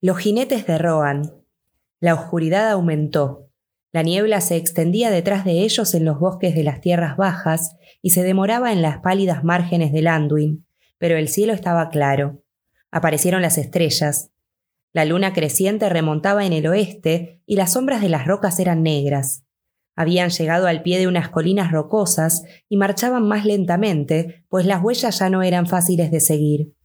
Los jinetes de Rohan. La oscuridad aumentó. La niebla se extendía detrás de ellos en los bosques de las tierras bajas y se demoraba en las pálidas márgenes del Anduin, pero el cielo estaba claro. Aparecieron las estrellas. La luna creciente remontaba en el oeste y las sombras de las rocas eran negras. Habían llegado al pie de unas colinas rocosas y marchaban más lentamente, pues las huellas ya no eran fáciles de seguir.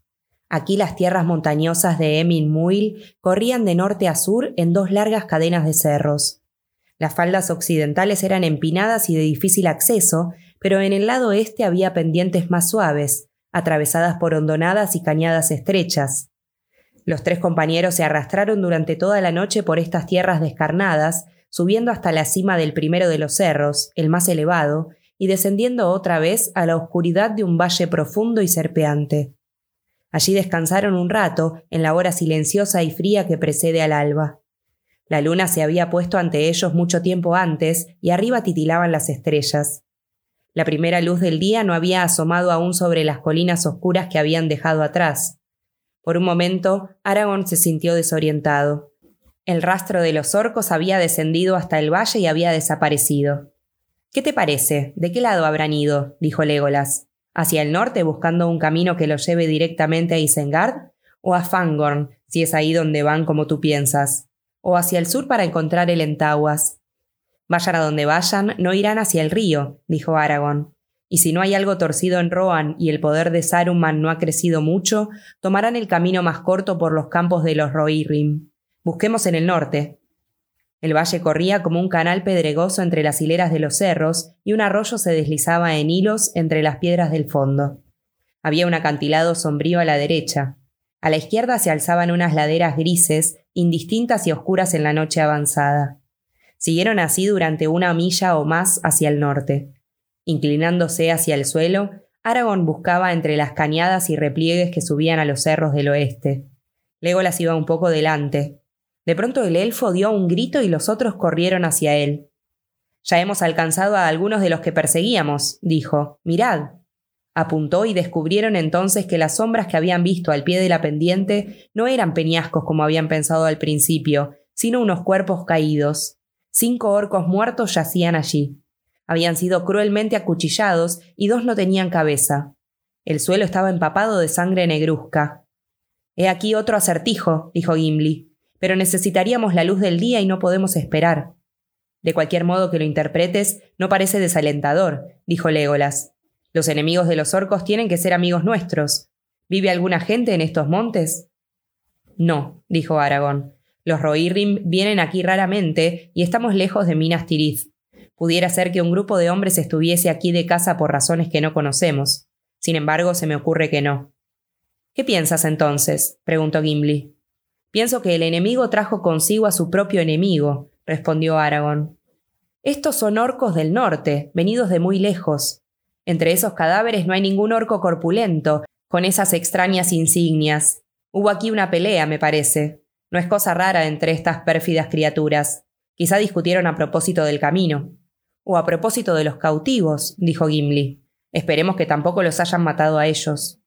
Aquí las tierras montañosas de Emin Muil corrían de norte a sur en dos largas cadenas de cerros. Las faldas occidentales eran empinadas y de difícil acceso, pero en el lado este había pendientes más suaves, atravesadas por hondonadas y cañadas estrechas. Los tres compañeros se arrastraron durante toda la noche por estas tierras descarnadas, subiendo hasta la cima del primero de los cerros, el más elevado, y descendiendo otra vez a la oscuridad de un valle profundo y serpeante. Allí descansaron un rato, en la hora silenciosa y fría que precede al alba. La luna se había puesto ante ellos mucho tiempo antes, y arriba titilaban las estrellas. La primera luz del día no había asomado aún sobre las colinas oscuras que habían dejado atrás. Por un momento, Aragón se sintió desorientado. El rastro de los orcos había descendido hasta el valle y había desaparecido. ¿Qué te parece? ¿De qué lado habrán ido? dijo Legolas hacia el norte buscando un camino que lo lleve directamente a Isengard, o a Fangorn, si es ahí donde van como tú piensas, o hacia el sur para encontrar el Entaguas. Vayan a donde vayan, no irán hacia el río, dijo Aragón. Y si no hay algo torcido en Rohan y el poder de Saruman no ha crecido mucho, tomarán el camino más corto por los campos de los Rohirrim. Busquemos en el norte. El valle corría como un canal pedregoso entre las hileras de los cerros y un arroyo se deslizaba en hilos entre las piedras del fondo. Había un acantilado sombrío a la derecha. A la izquierda se alzaban unas laderas grises, indistintas y oscuras en la noche avanzada. Siguieron así durante una milla o más hacia el norte. Inclinándose hacia el suelo, Aragón buscaba entre las cañadas y repliegues que subían a los cerros del oeste. Legolas iba un poco delante, de pronto el elfo dio un grito y los otros corrieron hacia él. Ya hemos alcanzado a algunos de los que perseguíamos, dijo. Mirad. Apuntó y descubrieron entonces que las sombras que habían visto al pie de la pendiente no eran peñascos como habían pensado al principio, sino unos cuerpos caídos. Cinco orcos muertos yacían allí. Habían sido cruelmente acuchillados y dos no tenían cabeza. El suelo estaba empapado de sangre negruzca. He aquí otro acertijo, dijo Gimli pero necesitaríamos la luz del día y no podemos esperar. De cualquier modo que lo interpretes, no parece desalentador, dijo Legolas. Los enemigos de los orcos tienen que ser amigos nuestros. ¿Vive alguna gente en estos montes? No, dijo Aragón. Los Rohirrim vienen aquí raramente y estamos lejos de Minas Tirith. Pudiera ser que un grupo de hombres estuviese aquí de casa por razones que no conocemos. Sin embargo, se me ocurre que no. ¿Qué piensas entonces? preguntó Gimli. Pienso que el enemigo trajo consigo a su propio enemigo, respondió Aragón. Estos son orcos del norte, venidos de muy lejos. Entre esos cadáveres no hay ningún orco corpulento, con esas extrañas insignias. Hubo aquí una pelea, me parece. No es cosa rara entre estas pérfidas criaturas. Quizá discutieron a propósito del camino. O a propósito de los cautivos, dijo Gimli. Esperemos que tampoco los hayan matado a ellos.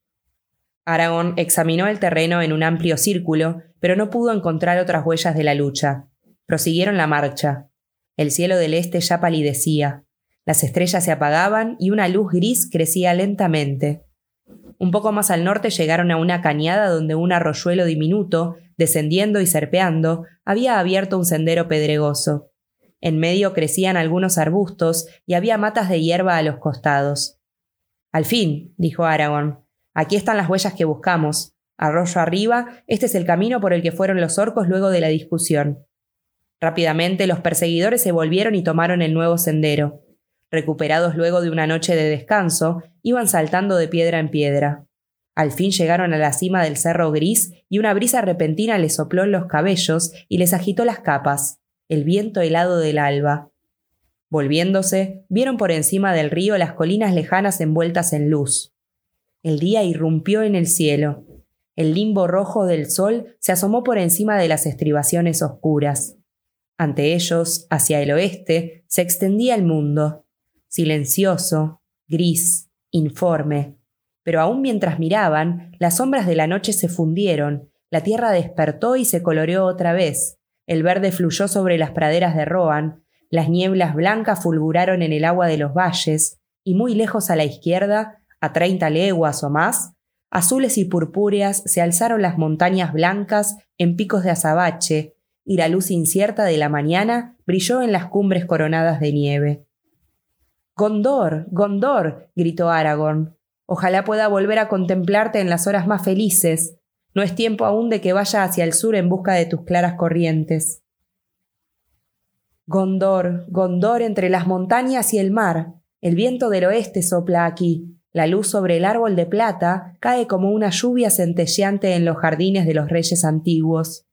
Aragón examinó el terreno en un amplio círculo, pero no pudo encontrar otras huellas de la lucha. Prosiguieron la marcha. El cielo del este ya palidecía. Las estrellas se apagaban y una luz gris crecía lentamente. Un poco más al norte llegaron a una cañada donde un arroyuelo diminuto, descendiendo y serpeando, había abierto un sendero pedregoso. En medio crecían algunos arbustos y había matas de hierba a los costados. Al fin, dijo Aragón, Aquí están las huellas que buscamos. Arroyo arriba, este es el camino por el que fueron los orcos luego de la discusión. Rápidamente los perseguidores se volvieron y tomaron el nuevo sendero. Recuperados luego de una noche de descanso, iban saltando de piedra en piedra. Al fin llegaron a la cima del cerro gris y una brisa repentina les sopló en los cabellos y les agitó las capas, el viento helado del alba. Volviéndose, vieron por encima del río las colinas lejanas envueltas en luz. El día irrumpió en el cielo. El limbo rojo del sol se asomó por encima de las estribaciones oscuras. Ante ellos, hacia el oeste, se extendía el mundo, silencioso, gris, informe. Pero aún mientras miraban, las sombras de la noche se fundieron, la tierra despertó y se coloreó otra vez. El verde fluyó sobre las praderas de Roan, las nieblas blancas fulguraron en el agua de los valles, y muy lejos a la izquierda, a treinta leguas o más, azules y purpúreas se alzaron las montañas blancas en picos de azabache, y la luz incierta de la mañana brilló en las cumbres coronadas de nieve. Gondor, Gondor, gritó Aragorn. Ojalá pueda volver a contemplarte en las horas más felices. No es tiempo aún de que vaya hacia el sur en busca de tus claras corrientes. Gondor, Gondor entre las montañas y el mar. El viento del oeste sopla aquí. La luz sobre el árbol de plata cae como una lluvia centelleante en los jardines de los reyes antiguos.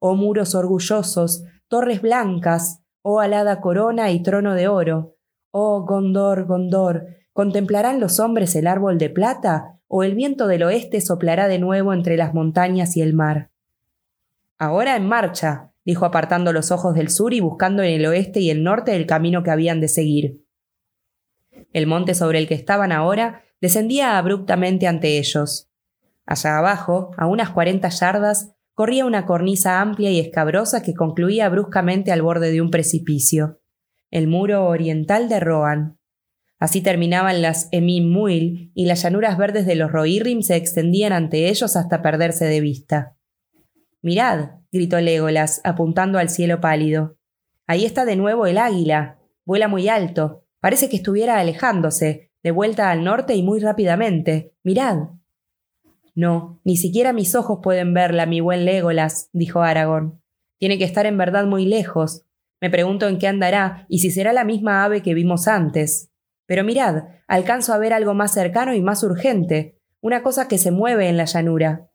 Oh muros orgullosos, torres blancas, oh alada corona y trono de oro. Oh Gondor, Gondor, ¿contemplarán los hombres el árbol de plata o el viento del oeste soplará de nuevo entre las montañas y el mar. Ahora en marcha, dijo apartando los ojos del sur y buscando en el oeste y el norte el camino que habían de seguir. El monte sobre el que estaban ahora descendía abruptamente ante ellos. Allá abajo, a unas cuarenta yardas, corría una cornisa amplia y escabrosa que concluía bruscamente al borde de un precipicio, el muro oriental de Rohan. Así terminaban las Emim Muil y las llanuras verdes de los Rohirrim se extendían ante ellos hasta perderse de vista. Mirad, gritó Legolas, apuntando al cielo pálido. Ahí está de nuevo el águila. Vuela muy alto. Parece que estuviera alejándose, de vuelta al norte y muy rápidamente. Mirad. No, ni siquiera mis ojos pueden verla, mi buen Legolas, dijo Aragorn. Tiene que estar en verdad muy lejos. Me pregunto en qué andará y si será la misma ave que vimos antes. Pero mirad, alcanzo a ver algo más cercano y más urgente, una cosa que se mueve en la llanura.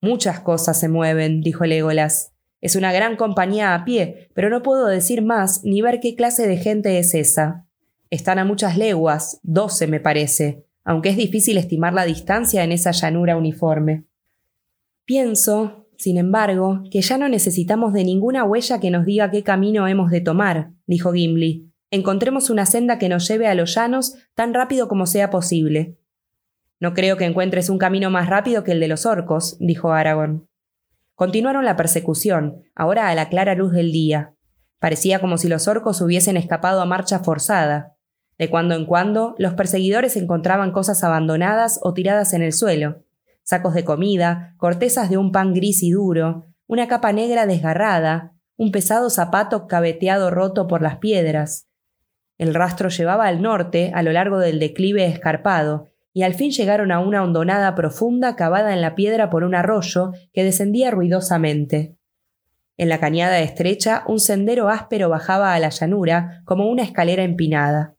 Muchas cosas se mueven, dijo Legolas. Es una gran compañía a pie, pero no puedo decir más ni ver qué clase de gente es esa. Están a muchas leguas, doce me parece, aunque es difícil estimar la distancia en esa llanura uniforme. Pienso, sin embargo, que ya no necesitamos de ninguna huella que nos diga qué camino hemos de tomar, dijo Gimli encontremos una senda que nos lleve a los llanos tan rápido como sea posible. No creo que encuentres un camino más rápido que el de los orcos, dijo Aragorn. Continuaron la persecución, ahora a la clara luz del día. Parecía como si los orcos hubiesen escapado a marcha forzada. De cuando en cuando, los perseguidores encontraban cosas abandonadas o tiradas en el suelo, sacos de comida, cortezas de un pan gris y duro, una capa negra desgarrada, un pesado zapato cabeteado roto por las piedras, el rastro llevaba al norte, a lo largo del declive escarpado, y al fin llegaron a una hondonada profunda cavada en la piedra por un arroyo que descendía ruidosamente. En la cañada estrecha, un sendero áspero bajaba a la llanura como una escalera empinada.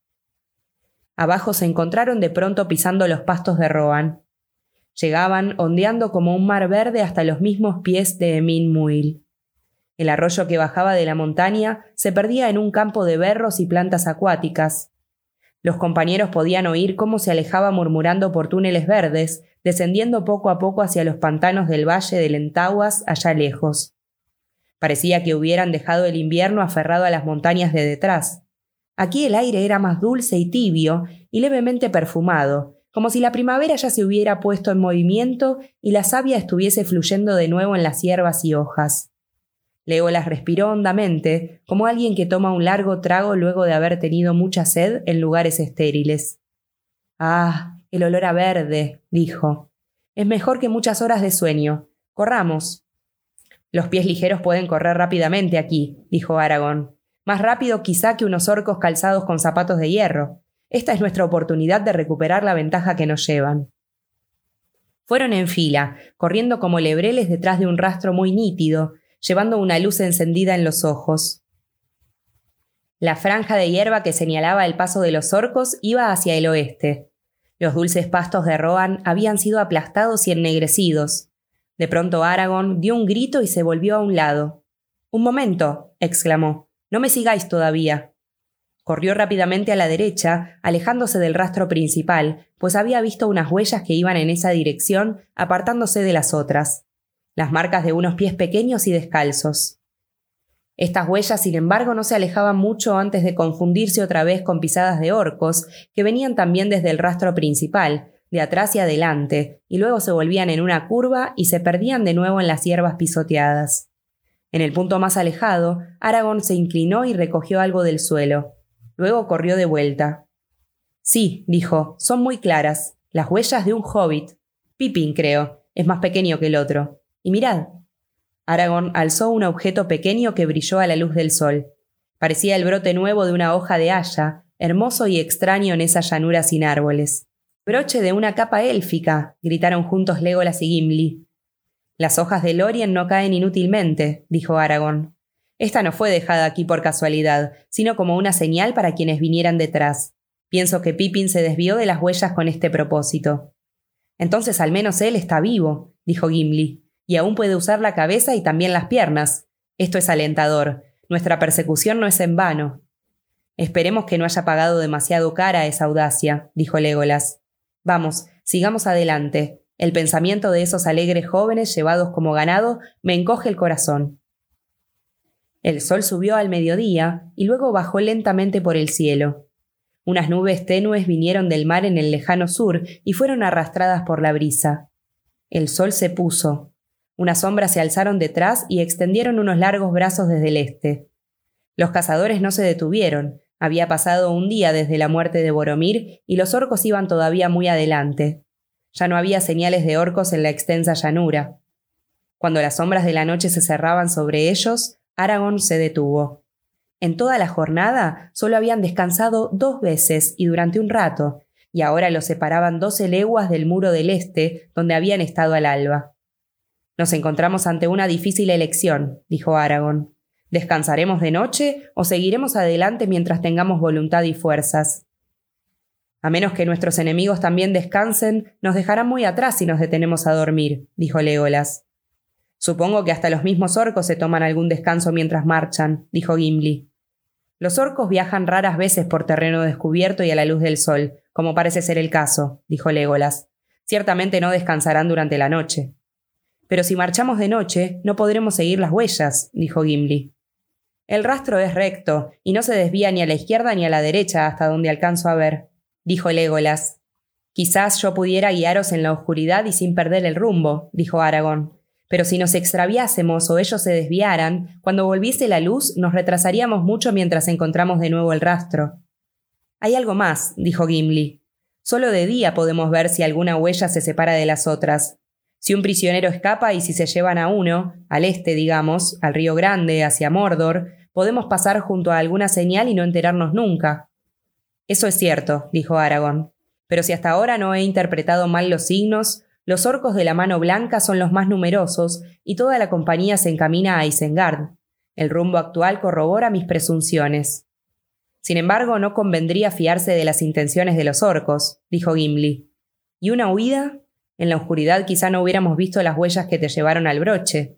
Abajo se encontraron de pronto pisando los pastos de Rohan. Llegaban ondeando como un mar verde hasta los mismos pies de Emin Muil. El arroyo que bajaba de la montaña se perdía en un campo de berros y plantas acuáticas. Los compañeros podían oír cómo se alejaba murmurando por túneles verdes, descendiendo poco a poco hacia los pantanos del valle de Lentaguas allá lejos. Parecía que hubieran dejado el invierno aferrado a las montañas de detrás. Aquí el aire era más dulce y tibio y levemente perfumado, como si la primavera ya se hubiera puesto en movimiento y la savia estuviese fluyendo de nuevo en las hierbas y hojas. Legolas respiró hondamente, como alguien que toma un largo trago luego de haber tenido mucha sed en lugares estériles. Ah, el olor a verde, dijo. Es mejor que muchas horas de sueño. Corramos. Los pies ligeros pueden correr rápidamente aquí, dijo Aragón. Más rápido quizá que unos orcos calzados con zapatos de hierro. Esta es nuestra oportunidad de recuperar la ventaja que nos llevan. Fueron en fila, corriendo como lebreles detrás de un rastro muy nítido, llevando una luz encendida en los ojos. La franja de hierba que señalaba el paso de los orcos iba hacia el oeste. Los dulces pastos de Rohan habían sido aplastados y ennegrecidos. De pronto Aragón dio un grito y se volvió a un lado. Un momento, exclamó. No me sigáis todavía. Corrió rápidamente a la derecha, alejándose del rastro principal, pues había visto unas huellas que iban en esa dirección, apartándose de las otras las marcas de unos pies pequeños y descalzos. Estas huellas, sin embargo, no se alejaban mucho antes de confundirse otra vez con pisadas de orcos, que venían también desde el rastro principal, de atrás y adelante, y luego se volvían en una curva y se perdían de nuevo en las hierbas pisoteadas. En el punto más alejado, Aragorn se inclinó y recogió algo del suelo. Luego corrió de vuelta. Sí, dijo, son muy claras, las huellas de un hobbit. Pippin, creo, es más pequeño que el otro. Y mirad. Aragorn alzó un objeto pequeño que brilló a la luz del sol. Parecía el brote nuevo de una hoja de haya, hermoso y extraño en esa llanura sin árboles. Broche de una capa élfica, gritaron juntos Legolas y Gimli. Las hojas de Lorien no caen inútilmente, dijo Aragorn. Esta no fue dejada aquí por casualidad, sino como una señal para quienes vinieran detrás. Pienso que Pippin se desvió de las huellas con este propósito. Entonces al menos él está vivo, dijo Gimli, y aún puede usar la cabeza y también las piernas. Esto es alentador. Nuestra persecución no es en vano. Esperemos que no haya pagado demasiado cara esa audacia, dijo Legolas. Vamos, sigamos adelante. El pensamiento de esos alegres jóvenes llevados como ganado me encoge el corazón. El sol subió al mediodía y luego bajó lentamente por el cielo. Unas nubes tenues vinieron del mar en el lejano sur y fueron arrastradas por la brisa. El sol se puso. Unas sombras se alzaron detrás y extendieron unos largos brazos desde el este. Los cazadores no se detuvieron. Había pasado un día desde la muerte de Boromir y los orcos iban todavía muy adelante. Ya no había señales de orcos en la extensa llanura. Cuando las sombras de la noche se cerraban sobre ellos, Aragón se detuvo. En toda la jornada solo habían descansado dos veces y durante un rato, y ahora los separaban doce leguas del muro del este, donde habían estado al alba. Nos encontramos ante una difícil elección, dijo Aragón. ¿Descansaremos de noche o seguiremos adelante mientras tengamos voluntad y fuerzas? A menos que nuestros enemigos también descansen, nos dejarán muy atrás si nos detenemos a dormir, dijo Legolas. Supongo que hasta los mismos orcos se toman algún descanso mientras marchan, dijo Gimli. Los orcos viajan raras veces por terreno descubierto y a la luz del sol, como parece ser el caso, dijo Legolas. Ciertamente no descansarán durante la noche. Pero si marchamos de noche, no podremos seguir las huellas, dijo Gimli. El rastro es recto, y no se desvía ni a la izquierda ni a la derecha hasta donde alcanzo a ver, dijo Legolas. Quizás yo pudiera guiaros en la oscuridad y sin perder el rumbo, dijo Aragón. Pero si nos extraviásemos o ellos se desviaran, cuando volviese la luz nos retrasaríamos mucho mientras encontramos de nuevo el rastro. Hay algo más, dijo Gimli. Solo de día podemos ver si alguna huella se separa de las otras. Si un prisionero escapa y si se llevan a uno, al este, digamos, al río Grande, hacia Mordor, podemos pasar junto a alguna señal y no enterarnos nunca. Eso es cierto, dijo Aragón. Pero si hasta ahora no he interpretado mal los signos, los orcos de la mano blanca son los más numerosos y toda la compañía se encamina a Isengard. El rumbo actual corrobora mis presunciones. Sin embargo, no convendría fiarse de las intenciones de los orcos, dijo Gimli. ¿Y una huida? En la oscuridad quizá no hubiéramos visto las huellas que te llevaron al broche.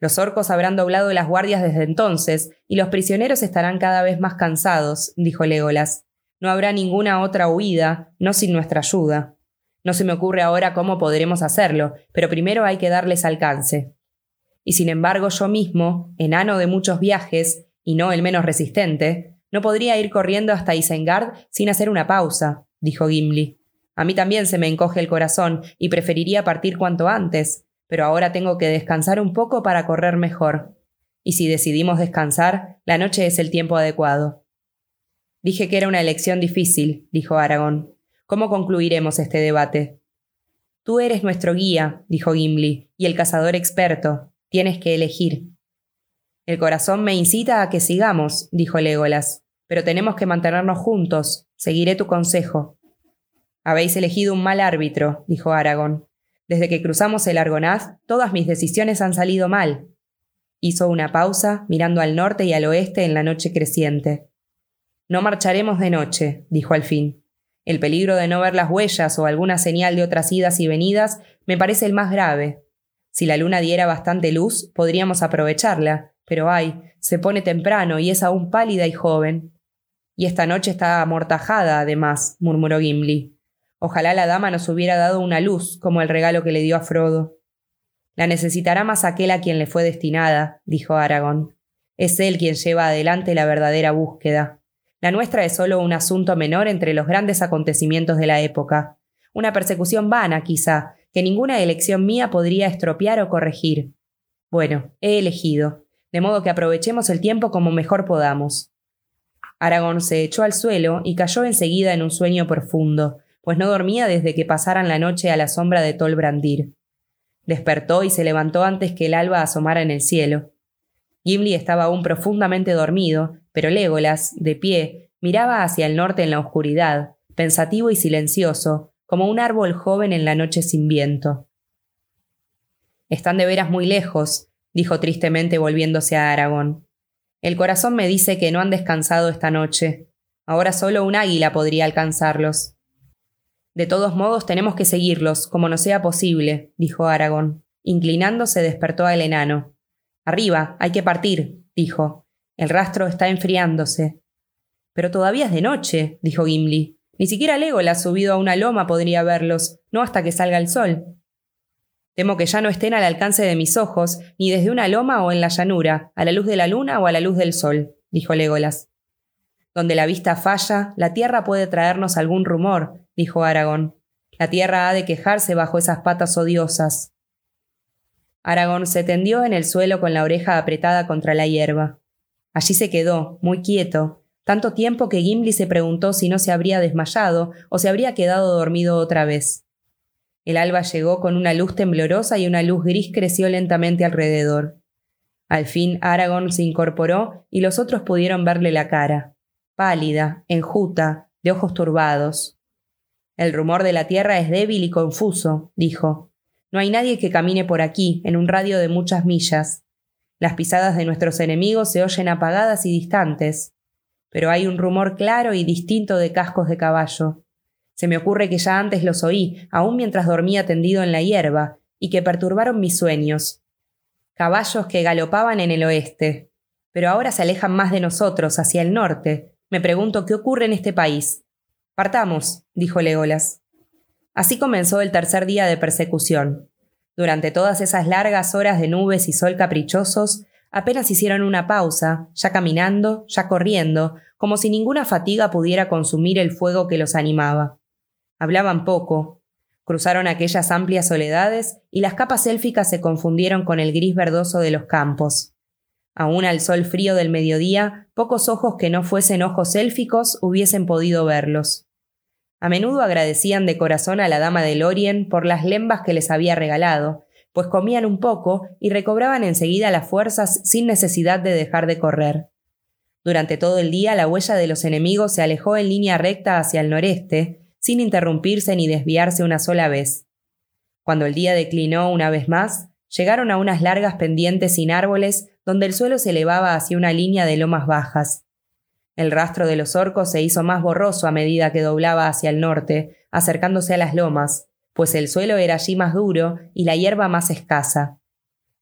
Los orcos habrán doblado las guardias desde entonces, y los prisioneros estarán cada vez más cansados, dijo Legolas. No habrá ninguna otra huida, no sin nuestra ayuda. No se me ocurre ahora cómo podremos hacerlo, pero primero hay que darles alcance. Y sin embargo yo mismo, enano de muchos viajes, y no el menos resistente, no podría ir corriendo hasta Isengard sin hacer una pausa, dijo Gimli. A mí también se me encoge el corazón y preferiría partir cuanto antes, pero ahora tengo que descansar un poco para correr mejor. Y si decidimos descansar, la noche es el tiempo adecuado. Dije que era una elección difícil, dijo Aragón. ¿Cómo concluiremos este debate? Tú eres nuestro guía, dijo Gimli, y el cazador experto. Tienes que elegir. El corazón me incita a que sigamos, dijo Legolas, pero tenemos que mantenernos juntos. Seguiré tu consejo. Habéis elegido un mal árbitro, dijo Aragón. Desde que cruzamos el Argonaz, todas mis decisiones han salido mal. Hizo una pausa, mirando al norte y al oeste en la noche creciente. No marcharemos de noche, dijo al fin. El peligro de no ver las huellas o alguna señal de otras idas y venidas me parece el más grave. Si la luna diera bastante luz, podríamos aprovecharla, pero ay, se pone temprano y es aún pálida y joven. Y esta noche está amortajada, además, murmuró Gimli. Ojalá la dama nos hubiera dado una luz, como el regalo que le dio a Frodo. La necesitará más aquel a quien le fue destinada, dijo Aragón. Es él quien lleva adelante la verdadera búsqueda. La nuestra es solo un asunto menor entre los grandes acontecimientos de la época. una persecución vana, quizá, que ninguna elección mía podría estropear o corregir. Bueno, he elegido, de modo que aprovechemos el tiempo como mejor podamos. Aragón se echó al suelo y cayó enseguida en un sueño profundo, pues no dormía desde que pasaran la noche a la sombra de Tolbrandir. Despertó y se levantó antes que el alba asomara en el cielo. Gimli estaba aún profundamente dormido, pero Legolas, de pie, miraba hacia el norte en la oscuridad, pensativo y silencioso, como un árbol joven en la noche sin viento. Están de veras muy lejos, dijo tristemente volviéndose a Aragón. El corazón me dice que no han descansado esta noche. Ahora solo un águila podría alcanzarlos. De todos modos tenemos que seguirlos, como no sea posible, dijo Aragón. Inclinándose despertó al enano. Arriba, hay que partir, dijo. El rastro está enfriándose. Pero todavía es de noche, dijo Gimli. Ni siquiera Legolas subido a una loma podría verlos, no hasta que salga el sol. Temo que ya no estén al alcance de mis ojos, ni desde una loma o en la llanura, a la luz de la luna o a la luz del sol, dijo Legolas. Donde la vista falla, la tierra puede traernos algún rumor, dijo Aragón. La tierra ha de quejarse bajo esas patas odiosas. Aragón se tendió en el suelo con la oreja apretada contra la hierba. Allí se quedó, muy quieto, tanto tiempo que Gimli se preguntó si no se habría desmayado o se habría quedado dormido otra vez. El alba llegó con una luz temblorosa y una luz gris creció lentamente alrededor. Al fin Aragón se incorporó y los otros pudieron verle la cara, pálida, enjuta, de ojos turbados. El rumor de la tierra es débil y confuso, dijo. No hay nadie que camine por aquí, en un radio de muchas millas. Las pisadas de nuestros enemigos se oyen apagadas y distantes. Pero hay un rumor claro y distinto de cascos de caballo. Se me ocurre que ya antes los oí, aún mientras dormía tendido en la hierba, y que perturbaron mis sueños. Caballos que galopaban en el oeste. Pero ahora se alejan más de nosotros, hacia el norte. Me pregunto qué ocurre en este país. Partamos, dijo Legolas. Así comenzó el tercer día de persecución. Durante todas esas largas horas de nubes y sol caprichosos, apenas hicieron una pausa, ya caminando, ya corriendo, como si ninguna fatiga pudiera consumir el fuego que los animaba. Hablaban poco. Cruzaron aquellas amplias soledades y las capas élficas se confundieron con el gris verdoso de los campos. Aún al sol frío del mediodía, pocos ojos que no fuesen ojos élficos hubiesen podido verlos. A menudo agradecían de corazón a la dama de Lorien por las lembas que les había regalado, pues comían un poco y recobraban enseguida las fuerzas sin necesidad de dejar de correr. Durante todo el día la huella de los enemigos se alejó en línea recta hacia el noreste, sin interrumpirse ni desviarse una sola vez. Cuando el día declinó una vez más, llegaron a unas largas pendientes sin árboles donde el suelo se elevaba hacia una línea de lomas bajas. El rastro de los orcos se hizo más borroso a medida que doblaba hacia el norte, acercándose a las lomas, pues el suelo era allí más duro y la hierba más escasa.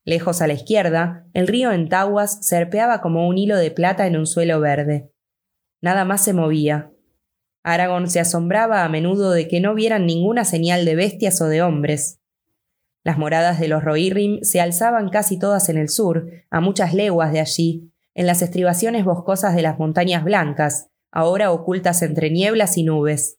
Lejos a la izquierda, el río en Taguas serpeaba como un hilo de plata en un suelo verde. Nada más se movía. Aragón se asombraba a menudo de que no vieran ninguna señal de bestias o de hombres. Las moradas de los Rohirrim se alzaban casi todas en el sur, a muchas leguas de allí, en las estribaciones boscosas de las montañas blancas, ahora ocultas entre nieblas y nubes.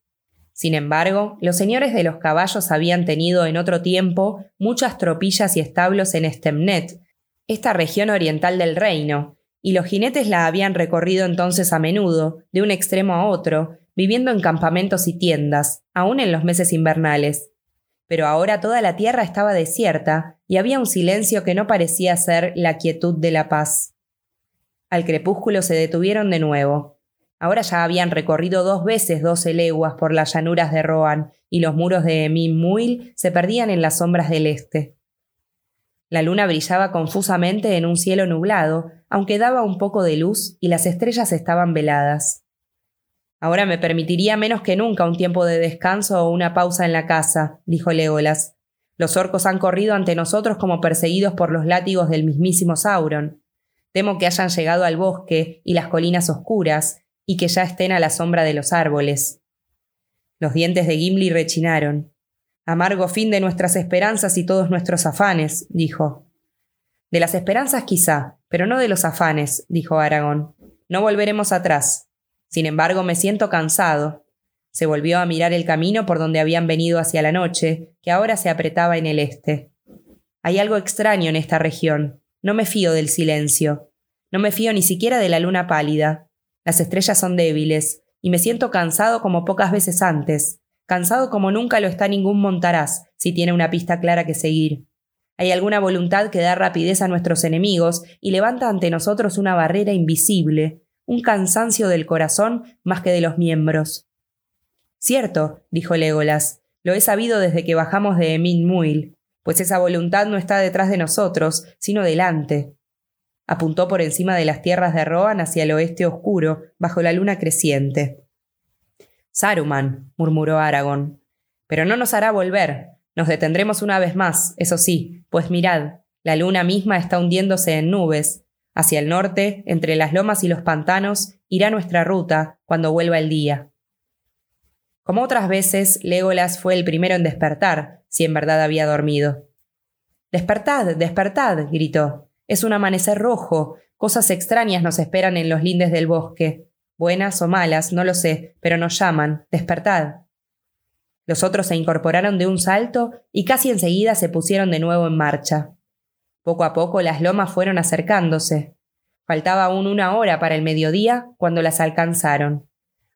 Sin embargo, los señores de los caballos habían tenido en otro tiempo muchas tropillas y establos en Stemnet, esta región oriental del reino, y los jinetes la habían recorrido entonces a menudo, de un extremo a otro, viviendo en campamentos y tiendas, aún en los meses invernales. Pero ahora toda la tierra estaba desierta y había un silencio que no parecía ser la quietud de la paz. Al crepúsculo se detuvieron de nuevo. Ahora ya habían recorrido dos veces doce leguas por las llanuras de Rohan y los muros de Emim Muil se perdían en las sombras del este. La luna brillaba confusamente en un cielo nublado, aunque daba un poco de luz y las estrellas estaban veladas. Ahora me permitiría menos que nunca un tiempo de descanso o una pausa en la casa, dijo Legolas. Los orcos han corrido ante nosotros como perseguidos por los látigos del mismísimo Sauron. Temo que hayan llegado al bosque y las colinas oscuras, y que ya estén a la sombra de los árboles. Los dientes de Gimli rechinaron. Amargo fin de nuestras esperanzas y todos nuestros afanes, dijo. De las esperanzas quizá, pero no de los afanes, dijo Aragón. No volveremos atrás. Sin embargo, me siento cansado. Se volvió a mirar el camino por donde habían venido hacia la noche, que ahora se apretaba en el este. Hay algo extraño en esta región. No me fío del silencio. No me fío ni siquiera de la luna pálida. Las estrellas son débiles, y me siento cansado como pocas veces antes, cansado como nunca lo está ningún montaraz, si tiene una pista clara que seguir. Hay alguna voluntad que da rapidez a nuestros enemigos y levanta ante nosotros una barrera invisible, un cansancio del corazón más que de los miembros. Cierto, dijo Legolas, lo he sabido desde que bajamos de Emin Muil, pues esa voluntad no está detrás de nosotros, sino delante. Apuntó por encima de las tierras de Rohan hacia el oeste oscuro, bajo la luna creciente. Saruman, murmuró Aragón. Pero no nos hará volver. Nos detendremos una vez más, eso sí, pues mirad, la luna misma está hundiéndose en nubes. Hacia el norte, entre las lomas y los pantanos, irá nuestra ruta cuando vuelva el día. Como otras veces, Legolas fue el primero en despertar, si en verdad había dormido. Despertad, despertad, gritó. Es un amanecer rojo. Cosas extrañas nos esperan en los lindes del bosque. Buenas o malas, no lo sé, pero nos llaman. Despertad. Los otros se incorporaron de un salto y casi enseguida se pusieron de nuevo en marcha. Poco a poco las lomas fueron acercándose. Faltaba aún una hora para el mediodía cuando las alcanzaron.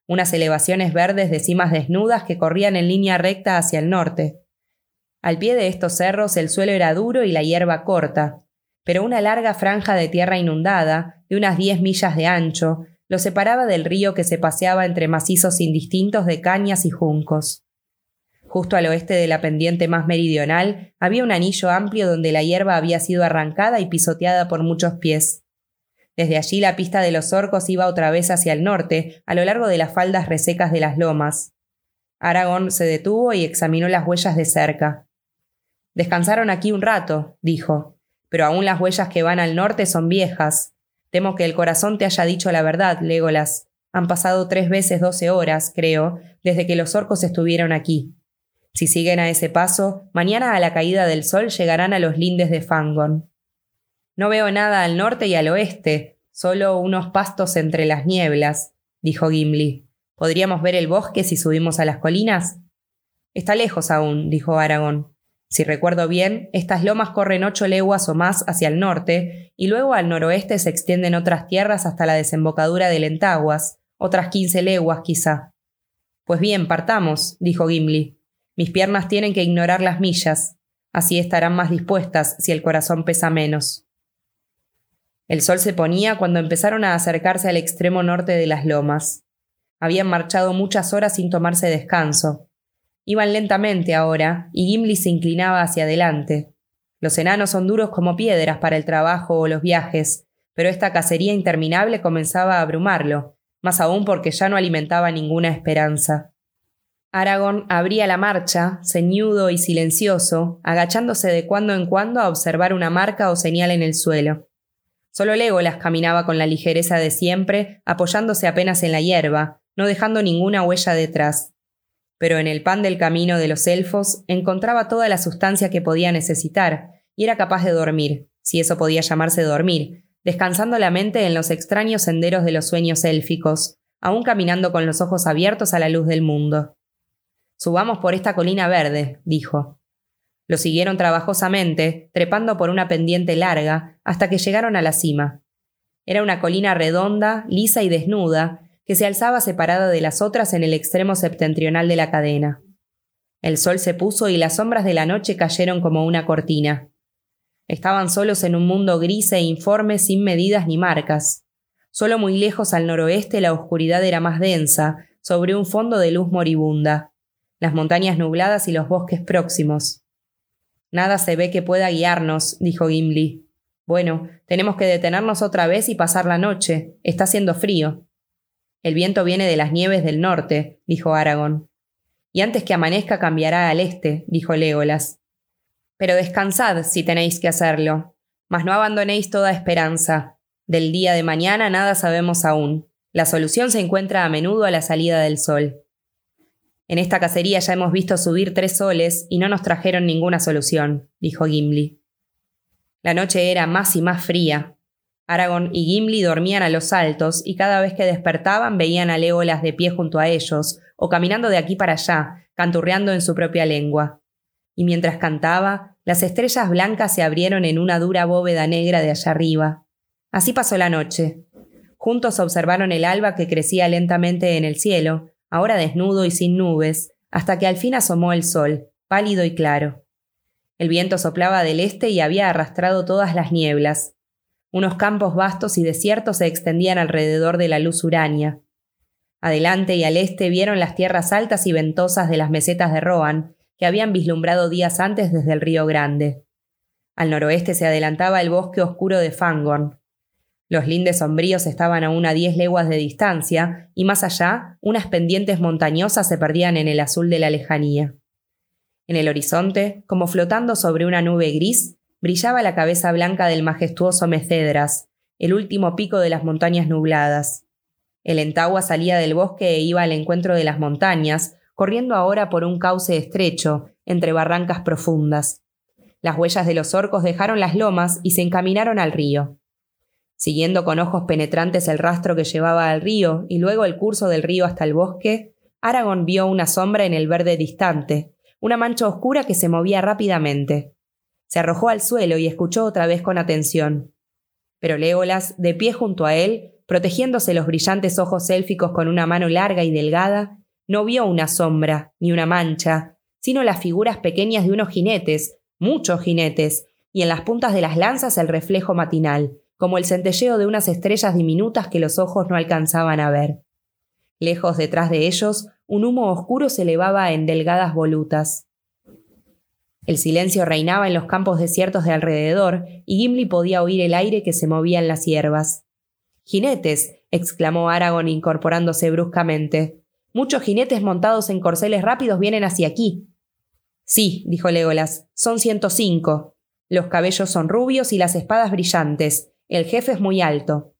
Unas elevaciones verdes de cimas desnudas que corrían en línea recta hacia el norte. Al pie de estos cerros el suelo era duro y la hierba corta, pero una larga franja de tierra inundada, de unas diez millas de ancho, lo separaba del río que se paseaba entre macizos indistintos de cañas y juncos. Justo al oeste de la pendiente más meridional había un anillo amplio donde la hierba había sido arrancada y pisoteada por muchos pies. Desde allí la pista de los orcos iba otra vez hacia el norte, a lo largo de las faldas resecas de las lomas. Aragón se detuvo y examinó las huellas de cerca. Descansaron aquí un rato, dijo pero aún las huellas que van al norte son viejas. Temo que el corazón te haya dicho la verdad, Legolas. Han pasado tres veces doce horas, creo, desde que los orcos estuvieron aquí. Si siguen a ese paso, mañana a la caída del sol llegarán a los lindes de Fangon. No veo nada al norte y al oeste, solo unos pastos entre las nieblas, dijo Gimli. ¿Podríamos ver el bosque si subimos a las colinas? Está lejos aún, dijo Aragón. Si recuerdo bien, estas lomas corren ocho leguas o más hacia el norte, y luego al noroeste se extienden otras tierras hasta la desembocadura de Lentaguas, otras quince leguas quizá. Pues bien, partamos, dijo Gimli. Mis piernas tienen que ignorar las millas, así estarán más dispuestas si el corazón pesa menos. El sol se ponía cuando empezaron a acercarse al extremo norte de las lomas. Habían marchado muchas horas sin tomarse descanso, Iban lentamente ahora, y Gimli se inclinaba hacia adelante. Los enanos son duros como piedras para el trabajo o los viajes, pero esta cacería interminable comenzaba a abrumarlo, más aún porque ya no alimentaba ninguna esperanza. Aragorn abría la marcha, ceñudo y silencioso, agachándose de cuando en cuando a observar una marca o señal en el suelo. Solo Legolas caminaba con la ligereza de siempre, apoyándose apenas en la hierba, no dejando ninguna huella detrás pero en el pan del camino de los elfos encontraba toda la sustancia que podía necesitar, y era capaz de dormir, si eso podía llamarse dormir, descansando la mente en los extraños senderos de los sueños élficos, aún caminando con los ojos abiertos a la luz del mundo. Subamos por esta colina verde, dijo. Lo siguieron trabajosamente, trepando por una pendiente larga, hasta que llegaron a la cima. Era una colina redonda, lisa y desnuda, que se alzaba separada de las otras en el extremo septentrional de la cadena. El sol se puso y las sombras de la noche cayeron como una cortina. Estaban solos en un mundo gris e informe sin medidas ni marcas. Solo muy lejos al noroeste la oscuridad era más densa, sobre un fondo de luz moribunda. Las montañas nubladas y los bosques próximos. Nada se ve que pueda guiarnos, dijo Gimli. Bueno, tenemos que detenernos otra vez y pasar la noche. Está haciendo frío. El viento viene de las nieves del norte, dijo Aragón. Y antes que amanezca cambiará al este, dijo Legolas. Pero descansad si tenéis que hacerlo, mas no abandonéis toda esperanza. Del día de mañana nada sabemos aún. La solución se encuentra a menudo a la salida del sol. En esta cacería ya hemos visto subir tres soles y no nos trajeron ninguna solución, dijo Gimli. La noche era más y más fría. Aragorn y Gimli dormían a los saltos y cada vez que despertaban veían a Legolas de pie junto a ellos, o caminando de aquí para allá, canturreando en su propia lengua. Y mientras cantaba, las estrellas blancas se abrieron en una dura bóveda negra de allá arriba. Así pasó la noche. Juntos observaron el alba que crecía lentamente en el cielo, ahora desnudo y sin nubes, hasta que al fin asomó el sol, pálido y claro. El viento soplaba del este y había arrastrado todas las nieblas, unos campos vastos y desiertos se extendían alrededor de la luz urania. Adelante y al este vieron las tierras altas y ventosas de las mesetas de Rohan, que habían vislumbrado días antes desde el río Grande. Al noroeste se adelantaba el bosque oscuro de Fangorn. Los lindes sombríos estaban a una diez leguas de distancia, y más allá, unas pendientes montañosas se perdían en el azul de la lejanía. En el horizonte, como flotando sobre una nube gris, brillaba la cabeza blanca del majestuoso Mecedras, el último pico de las montañas nubladas. El Entagua salía del bosque e iba al encuentro de las montañas, corriendo ahora por un cauce estrecho, entre barrancas profundas. Las huellas de los orcos dejaron las lomas y se encaminaron al río. Siguiendo con ojos penetrantes el rastro que llevaba al río y luego el curso del río hasta el bosque, Aragón vio una sombra en el verde distante, una mancha oscura que se movía rápidamente. Se arrojó al suelo y escuchó otra vez con atención. Pero Legolas, de pie junto a él, protegiéndose los brillantes ojos élficos con una mano larga y delgada, no vio una sombra, ni una mancha, sino las figuras pequeñas de unos jinetes, muchos jinetes, y en las puntas de las lanzas el reflejo matinal, como el centelleo de unas estrellas diminutas que los ojos no alcanzaban a ver. Lejos detrás de ellos, un humo oscuro se elevaba en delgadas volutas. El silencio reinaba en los campos desiertos de alrededor, y Gimli podía oír el aire que se movía en las hierbas. Jinetes, exclamó Aragorn incorporándose bruscamente. Muchos jinetes montados en corceles rápidos vienen hacia aquí. Sí, dijo Legolas, son ciento cinco. Los cabellos son rubios y las espadas brillantes. El jefe es muy alto.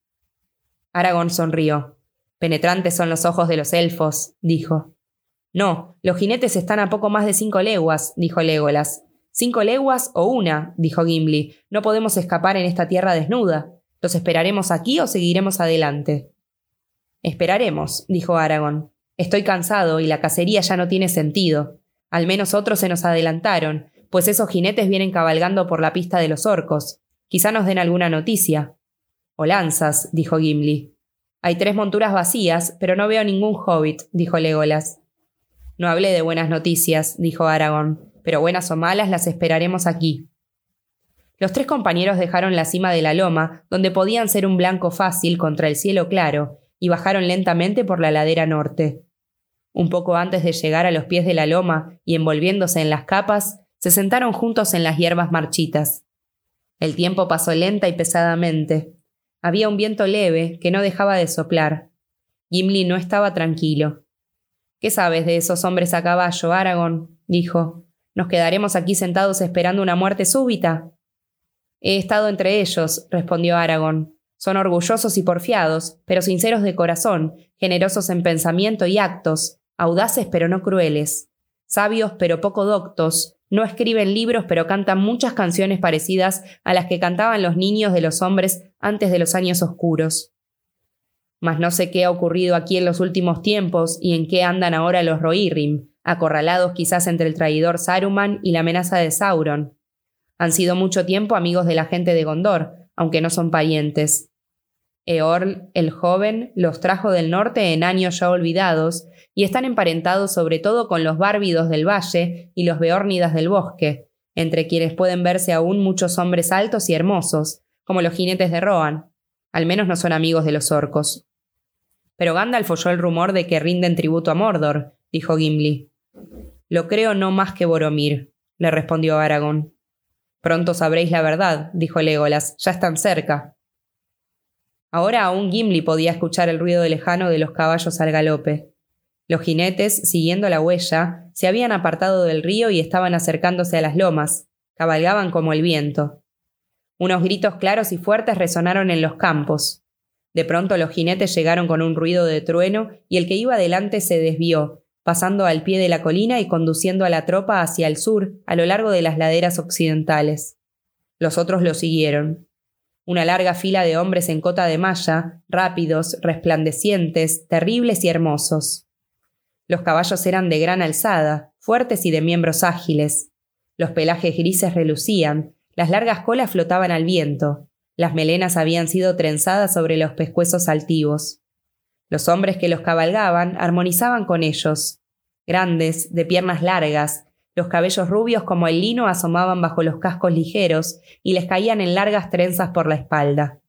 Aragorn sonrió. Penetrantes son los ojos de los elfos, dijo. No, los jinetes están a poco más de cinco leguas, dijo Legolas. Cinco leguas o una, dijo Gimli. No podemos escapar en esta tierra desnuda. ¿Los esperaremos aquí o seguiremos adelante? Esperaremos, dijo Aragón. Estoy cansado y la cacería ya no tiene sentido. Al menos otros se nos adelantaron, pues esos jinetes vienen cabalgando por la pista de los orcos. Quizá nos den alguna noticia. O lanzas, dijo Gimli. Hay tres monturas vacías, pero no veo ningún hobbit, dijo Legolas. No hablé de buenas noticias, dijo Aragón, pero buenas o malas las esperaremos aquí. Los tres compañeros dejaron la cima de la loma, donde podían ser un blanco fácil contra el cielo claro, y bajaron lentamente por la ladera norte. Un poco antes de llegar a los pies de la loma y envolviéndose en las capas, se sentaron juntos en las hierbas marchitas. El tiempo pasó lenta y pesadamente. Había un viento leve que no dejaba de soplar. Gimli no estaba tranquilo. ¿Qué sabes de esos hombres a caballo, Aragón? dijo. ¿Nos quedaremos aquí sentados esperando una muerte súbita? He estado entre ellos, respondió Aragón. Son orgullosos y porfiados, pero sinceros de corazón, generosos en pensamiento y actos, audaces pero no crueles, sabios pero poco doctos, no escriben libros pero cantan muchas canciones parecidas a las que cantaban los niños de los hombres antes de los años oscuros. Mas no sé qué ha ocurrido aquí en los últimos tiempos y en qué andan ahora los Rohirrim, acorralados quizás entre el traidor Saruman y la amenaza de Sauron. Han sido mucho tiempo amigos de la gente de Gondor, aunque no son parientes. Eorl, el joven, los trajo del norte en años ya olvidados, y están emparentados sobre todo con los bárbidos del valle y los beórnidas del bosque, entre quienes pueden verse aún muchos hombres altos y hermosos, como los jinetes de Rohan. Al menos no son amigos de los orcos. Pero Gandalf oyó el rumor de que rinden tributo a Mordor, dijo Gimli. Lo creo no más que Boromir, le respondió Aragón. Pronto sabréis la verdad, dijo Legolas, ya están cerca. Ahora aún Gimli podía escuchar el ruido lejano de los caballos al galope. Los jinetes, siguiendo la huella, se habían apartado del río y estaban acercándose a las lomas, cabalgaban como el viento. Unos gritos claros y fuertes resonaron en los campos. De pronto los jinetes llegaron con un ruido de trueno y el que iba delante se desvió, pasando al pie de la colina y conduciendo a la tropa hacia el sur, a lo largo de las laderas occidentales. Los otros lo siguieron. una larga fila de hombres en cota de malla, rápidos, resplandecientes, terribles y hermosos. Los caballos eran de gran alzada, fuertes y de miembros ágiles. Los pelajes grises relucían, las largas colas flotaban al viento, las melenas habían sido trenzadas sobre los pescuezos altivos. Los hombres que los cabalgaban armonizaban con ellos. Grandes, de piernas largas, los cabellos rubios como el lino asomaban bajo los cascos ligeros y les caían en largas trenzas por la espalda.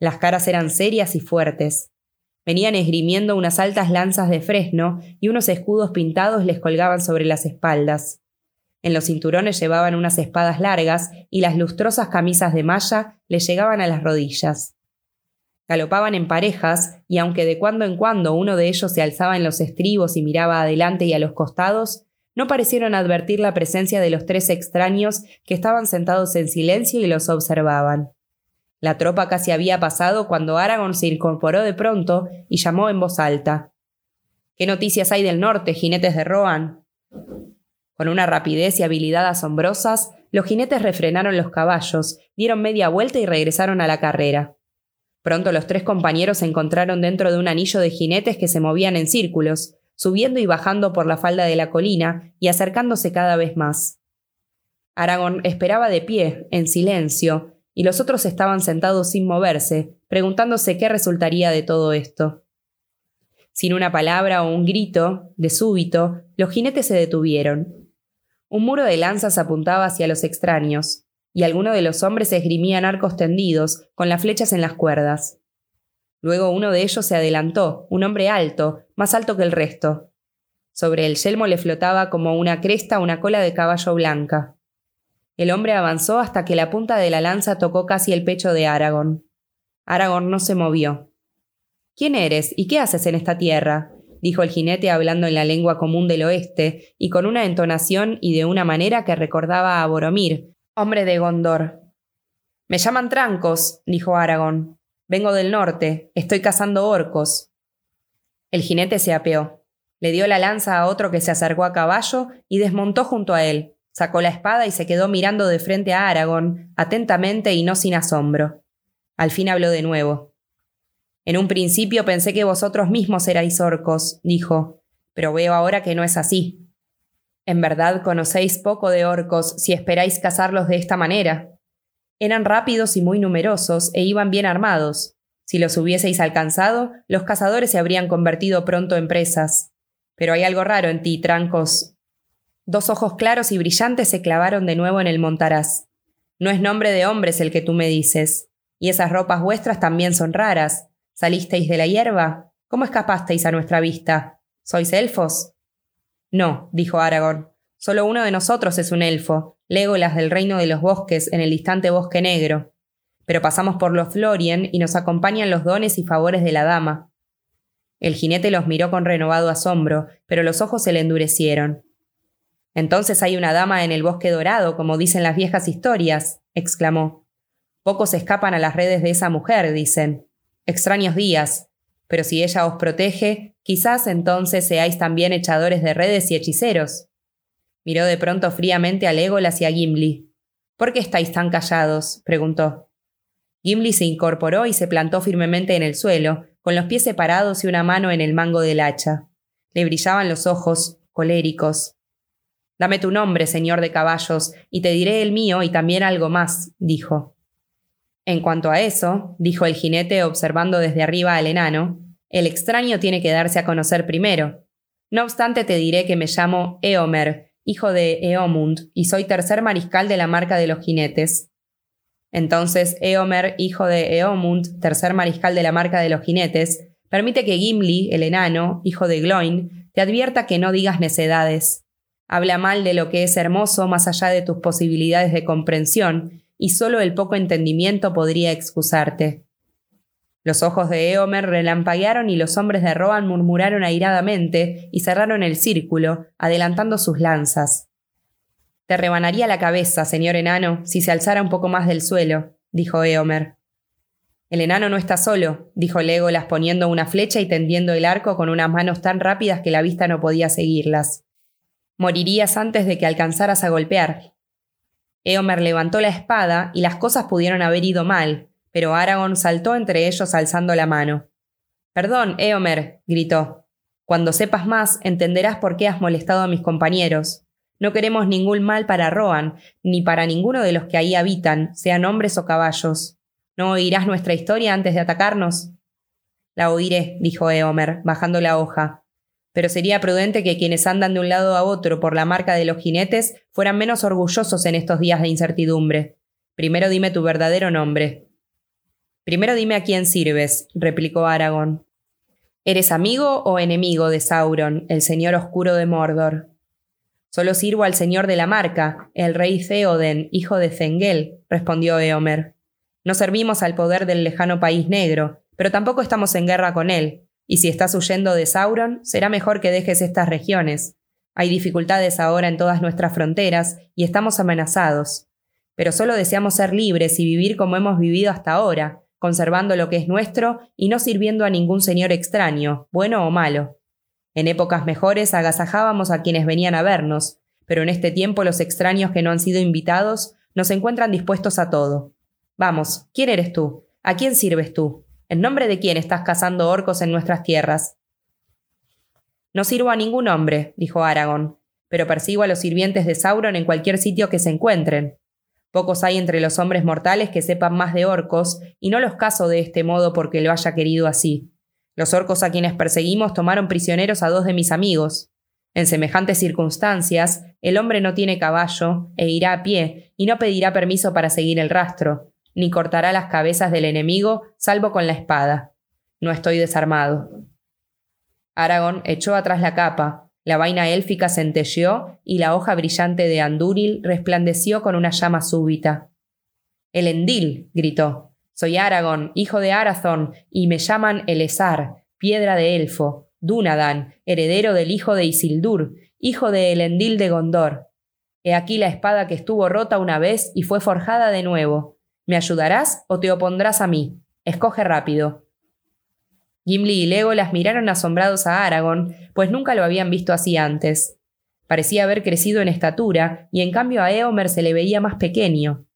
Las caras eran serias y fuertes. Venían esgrimiendo unas altas lanzas de fresno y unos escudos pintados les colgaban sobre las espaldas. En los cinturones llevaban unas espadas largas y las lustrosas camisas de malla les llegaban a las rodillas. Galopaban en parejas, y aunque de cuando en cuando uno de ellos se alzaba en los estribos y miraba adelante y a los costados, no parecieron advertir la presencia de los tres extraños que estaban sentados en silencio y los observaban. La tropa casi había pasado cuando Aragorn se incorporó de pronto y llamó en voz alta. ¿Qué noticias hay del norte, jinetes de Rohan? Con una rapidez y habilidad asombrosas, los jinetes refrenaron los caballos, dieron media vuelta y regresaron a la carrera. Pronto los tres compañeros se encontraron dentro de un anillo de jinetes que se movían en círculos, subiendo y bajando por la falda de la colina y acercándose cada vez más. Aragorn esperaba de pie, en silencio, y los otros estaban sentados sin moverse, preguntándose qué resultaría de todo esto. Sin una palabra o un grito, de súbito, los jinetes se detuvieron. Un muro de lanzas apuntaba hacia los extraños, y algunos de los hombres esgrimían arcos tendidos, con las flechas en las cuerdas. Luego uno de ellos se adelantó, un hombre alto, más alto que el resto. Sobre el yelmo le flotaba como una cresta una cola de caballo blanca. El hombre avanzó hasta que la punta de la lanza tocó casi el pecho de Aragorn. Aragorn no se movió. ¿Quién eres y qué haces en esta tierra? dijo el jinete hablando en la lengua común del oeste, y con una entonación y de una manera que recordaba a Boromir, hombre de Gondor. Me llaman Trancos, dijo Aragorn. Vengo del norte, estoy cazando orcos. El jinete se apeó. Le dio la lanza a otro que se acercó a caballo y desmontó junto a él. Sacó la espada y se quedó mirando de frente a Aragón, atentamente y no sin asombro. Al fin habló de nuevo. En un principio pensé que vosotros mismos erais orcos, dijo, pero veo ahora que no es así. En verdad conocéis poco de orcos si esperáis cazarlos de esta manera. Eran rápidos y muy numerosos e iban bien armados. Si los hubieseis alcanzado, los cazadores se habrían convertido pronto en presas. Pero hay algo raro en ti, Trancos. Dos ojos claros y brillantes se clavaron de nuevo en el montaraz. No es nombre de hombres el que tú me dices. Y esas ropas vuestras también son raras. ¿Salisteis de la hierba? ¿Cómo escapasteis a nuestra vista? ¿Sois elfos? No, dijo Aragorn. Solo uno de nosotros es un elfo, Legolas del reino de los bosques en el distante bosque negro. Pero pasamos por los Florien y nos acompañan los dones y favores de la dama. El jinete los miró con renovado asombro, pero los ojos se le endurecieron. Entonces hay una dama en el bosque dorado, como dicen las viejas historias, exclamó. Pocos escapan a las redes de esa mujer, dicen. Extraños días. Pero si ella os protege, quizás entonces seáis también echadores de redes y hechiceros. Miró de pronto fríamente a Legolas y a Gimli. ¿Por qué estáis tan callados? preguntó. Gimli se incorporó y se plantó firmemente en el suelo, con los pies separados y una mano en el mango del hacha. Le brillaban los ojos, coléricos. Dame tu nombre, señor de caballos, y te diré el mío y también algo más, dijo. En cuanto a eso, dijo el jinete observando desde arriba al enano, el extraño tiene que darse a conocer primero. No obstante, te diré que me llamo Eomer, hijo de Eomund, y soy tercer mariscal de la marca de los jinetes. Entonces Eomer, hijo de Eomund, tercer mariscal de la marca de los jinetes, permite que Gimli, el enano, hijo de Gloin, te advierta que no digas necedades. Habla mal de lo que es hermoso más allá de tus posibilidades de comprensión, y solo el poco entendimiento podría excusarte. Los ojos de Eomer relampaguearon y los hombres de Rohan murmuraron airadamente y cerraron el círculo, adelantando sus lanzas. Te rebanaría la cabeza, señor enano, si se alzara un poco más del suelo, dijo Eomer. El enano no está solo, dijo Legolas poniendo una flecha y tendiendo el arco con unas manos tan rápidas que la vista no podía seguirlas. Morirías antes de que alcanzaras a golpear. Eomer levantó la espada y las cosas pudieron haber ido mal, pero Aragón saltó entre ellos alzando la mano. Perdón, Eomer, gritó. Cuando sepas más, entenderás por qué has molestado a mis compañeros. No queremos ningún mal para Rohan, ni para ninguno de los que ahí habitan, sean hombres o caballos. ¿No oirás nuestra historia antes de atacarnos? La oiré, dijo Eomer, bajando la hoja. Pero sería prudente que quienes andan de un lado a otro por la marca de los jinetes fueran menos orgullosos en estos días de incertidumbre. Primero dime tu verdadero nombre. Primero dime a quién sirves, replicó Aragón. ¿Eres amigo o enemigo de Sauron, el señor oscuro de Mordor? Solo sirvo al señor de la marca, el rey Theoden, hijo de Zengel, respondió Eomer. No servimos al poder del lejano país negro, pero tampoco estamos en guerra con él, y si estás huyendo de Sauron, será mejor que dejes estas regiones. Hay dificultades ahora en todas nuestras fronteras y estamos amenazados. Pero solo deseamos ser libres y vivir como hemos vivido hasta ahora, conservando lo que es nuestro y no sirviendo a ningún señor extraño, bueno o malo. En épocas mejores agasajábamos a quienes venían a vernos, pero en este tiempo los extraños que no han sido invitados nos encuentran dispuestos a todo. Vamos, ¿quién eres tú? ¿A quién sirves tú? ¿En nombre de quién estás cazando orcos en nuestras tierras? No sirvo a ningún hombre, dijo Aragón, pero persigo a los sirvientes de Sauron en cualquier sitio que se encuentren. Pocos hay entre los hombres mortales que sepan más de orcos, y no los caso de este modo porque lo haya querido así. Los orcos a quienes perseguimos tomaron prisioneros a dos de mis amigos. En semejantes circunstancias, el hombre no tiene caballo e irá a pie, y no pedirá permiso para seguir el rastro, ni cortará las cabezas del enemigo salvo con la espada. No estoy desarmado. Aragón echó atrás la capa, la vaina élfica centelleó y la hoja brillante de Andúril resplandeció con una llama súbita. El Endil, gritó. Soy Aragón, hijo de Arathorn, y me llaman Elezar, piedra de elfo, Dunadan, heredero del hijo de Isildur, hijo de Elendil de Gondor. He aquí la espada que estuvo rota una vez y fue forjada de nuevo. ¿Me ayudarás o te opondrás a mí? Escoge rápido. Gimli y Legolas miraron asombrados a Aragorn, pues nunca lo habían visto así antes. Parecía haber crecido en estatura, y en cambio a Eomer se le veía más pequeño.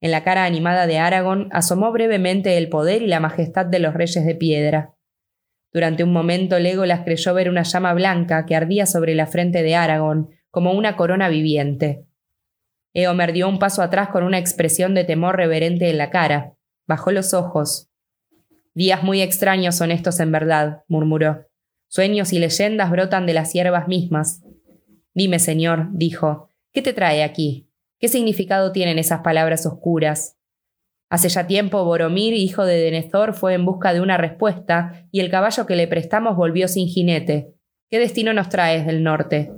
En la cara animada de Aragorn asomó brevemente el poder y la majestad de los reyes de piedra. Durante un momento Legolas creyó ver una llama blanca que ardía sobre la frente de Aragorn, como una corona viviente. Eomer dio un paso atrás con una expresión de temor reverente en la cara. Bajó los ojos. Días muy extraños son estos en verdad, murmuró. Sueños y leyendas brotan de las hierbas mismas. Dime, señor, dijo, ¿qué te trae aquí? ¿Qué significado tienen esas palabras oscuras? Hace ya tiempo Boromir, hijo de Denethor, fue en busca de una respuesta, y el caballo que le prestamos volvió sin jinete. ¿Qué destino nos traes del norte?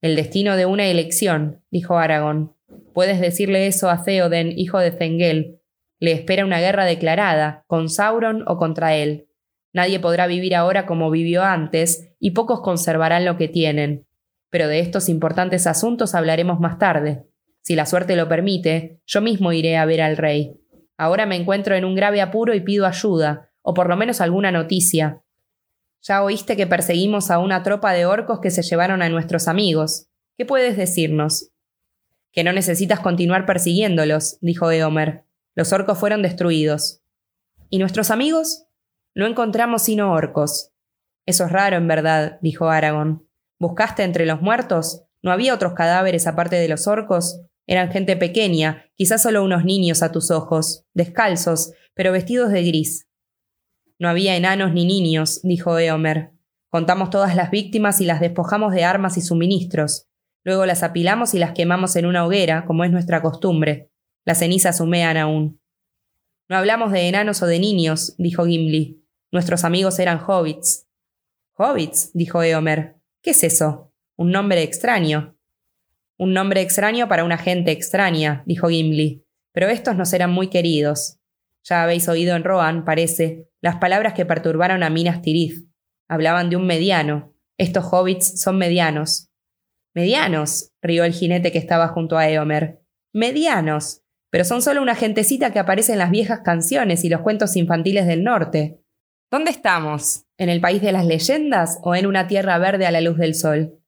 El destino de una elección, dijo Aragón. Puedes decirle eso a Theoden, hijo de Zengel, le espera una guerra declarada, con Sauron o contra él. Nadie podrá vivir ahora como vivió antes, y pocos conservarán lo que tienen. Pero de estos importantes asuntos hablaremos más tarde. Si la suerte lo permite, yo mismo iré a ver al rey. Ahora me encuentro en un grave apuro y pido ayuda, o por lo menos alguna noticia. Ya oíste que perseguimos a una tropa de orcos que se llevaron a nuestros amigos. ¿Qué puedes decirnos? Que no necesitas continuar persiguiéndolos, dijo Eomer. Los orcos fueron destruidos. ¿Y nuestros amigos? No encontramos sino orcos. Eso es raro, en verdad, dijo Aragón. ¿Buscaste entre los muertos? ¿No había otros cadáveres aparte de los orcos? Eran gente pequeña, quizás solo unos niños a tus ojos, descalzos, pero vestidos de gris. No había enanos ni niños, dijo Eomer. Contamos todas las víctimas y las despojamos de armas y suministros. Luego las apilamos y las quemamos en una hoguera, como es nuestra costumbre. Las cenizas humean aún. No hablamos de enanos o de niños, dijo Gimli. Nuestros amigos eran hobbits. Hobbits, dijo Eomer. ¿Qué es eso? Un nombre extraño. Un nombre extraño para una gente extraña, dijo Gimli. Pero estos nos eran muy queridos. Ya habéis oído en Rohan, parece, las palabras que perturbaron a Minas Tirith. Hablaban de un mediano. Estos hobbits son medianos. Medianos, rió el jinete que estaba junto a Eomer. Medianos pero son solo una gentecita que aparece en las viejas canciones y los cuentos infantiles del norte. ¿Dónde estamos? ¿En el país de las leyendas o en una tierra verde a la luz del sol?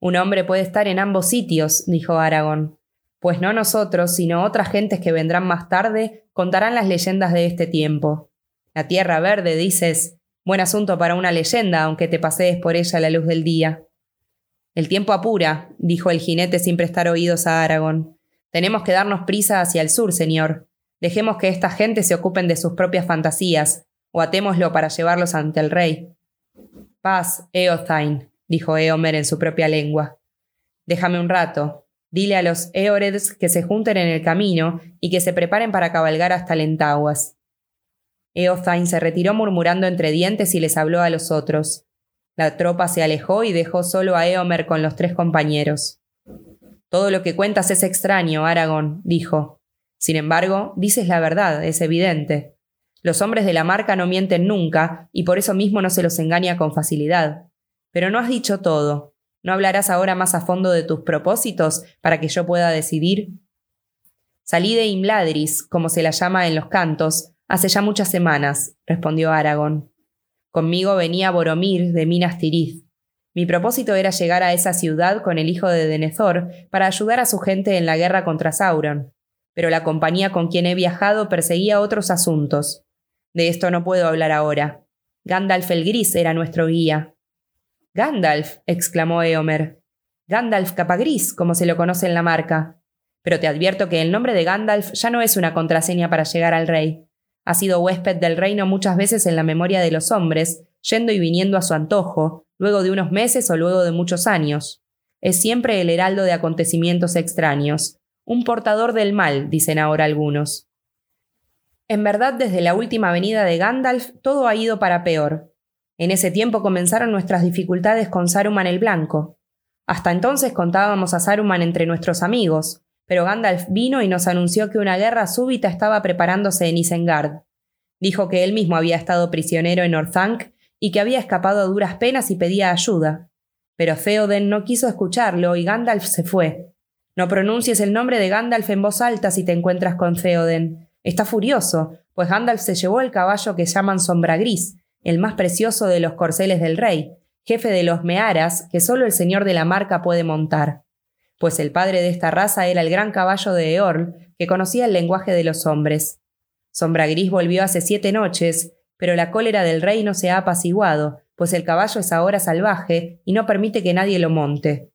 Un hombre puede estar en ambos sitios, dijo Aragón. Pues no nosotros, sino otras gentes que vendrán más tarde, contarán las leyendas de este tiempo. La tierra verde, dices, buen asunto para una leyenda, aunque te pasees por ella a la luz del día. El tiempo apura, dijo el jinete sin prestar oídos a Aragón. Tenemos que darnos prisa hacia el sur, señor. Dejemos que esta gente se ocupen de sus propias fantasías, o atémoslo para llevarlos ante el rey. Paz, Eothain, dijo Eomer en su propia lengua. Déjame un rato. Dile a los Eoreds que se junten en el camino y que se preparen para cabalgar hasta Lentaguas. Eothain se retiró murmurando entre dientes y les habló a los otros. La tropa se alejó y dejó solo a Eomer con los tres compañeros. Todo lo que cuentas es extraño, Aragón, dijo. Sin embargo, dices la verdad, es evidente. Los hombres de la marca no mienten nunca, y por eso mismo no se los engaña con facilidad. Pero no has dicho todo. ¿No hablarás ahora más a fondo de tus propósitos para que yo pueda decidir? Salí de Imladris, como se la llama en los cantos, hace ya muchas semanas, respondió Aragón. Conmigo venía Boromir de Minas Tirith. Mi propósito era llegar a esa ciudad con el hijo de Denethor para ayudar a su gente en la guerra contra Sauron, pero la compañía con quien he viajado perseguía otros asuntos. De esto no puedo hablar ahora. Gandalf el Gris era nuestro guía. Gandalf, exclamó Eomer. Gandalf Capagris, como se lo conoce en la marca. Pero te advierto que el nombre de Gandalf ya no es una contraseña para llegar al rey. Ha sido huésped del reino muchas veces en la memoria de los hombres, yendo y viniendo a su antojo, luego de unos meses o luego de muchos años. Es siempre el heraldo de acontecimientos extraños, un portador del mal, dicen ahora algunos. En verdad, desde la última venida de Gandalf, todo ha ido para peor. En ese tiempo comenzaron nuestras dificultades con Saruman el Blanco. Hasta entonces contábamos a Saruman entre nuestros amigos, pero Gandalf vino y nos anunció que una guerra súbita estaba preparándose en Isengard. Dijo que él mismo había estado prisionero en Orthanc y que había escapado a duras penas y pedía ayuda. Pero Theoden no quiso escucharlo y Gandalf se fue. No pronuncies el nombre de Gandalf en voz alta si te encuentras con Theoden. Está furioso, pues Gandalf se llevó el caballo que llaman Sombra Gris, el más precioso de los corceles del rey, jefe de los Mearas, que solo el señor de la marca puede montar. Pues el padre de esta raza era el gran caballo de Eorl, que conocía el lenguaje de los hombres. Sombra Gris volvió hace siete noches, pero la cólera del rey no se ha apaciguado, pues el caballo es ahora salvaje y no permite que nadie lo monte.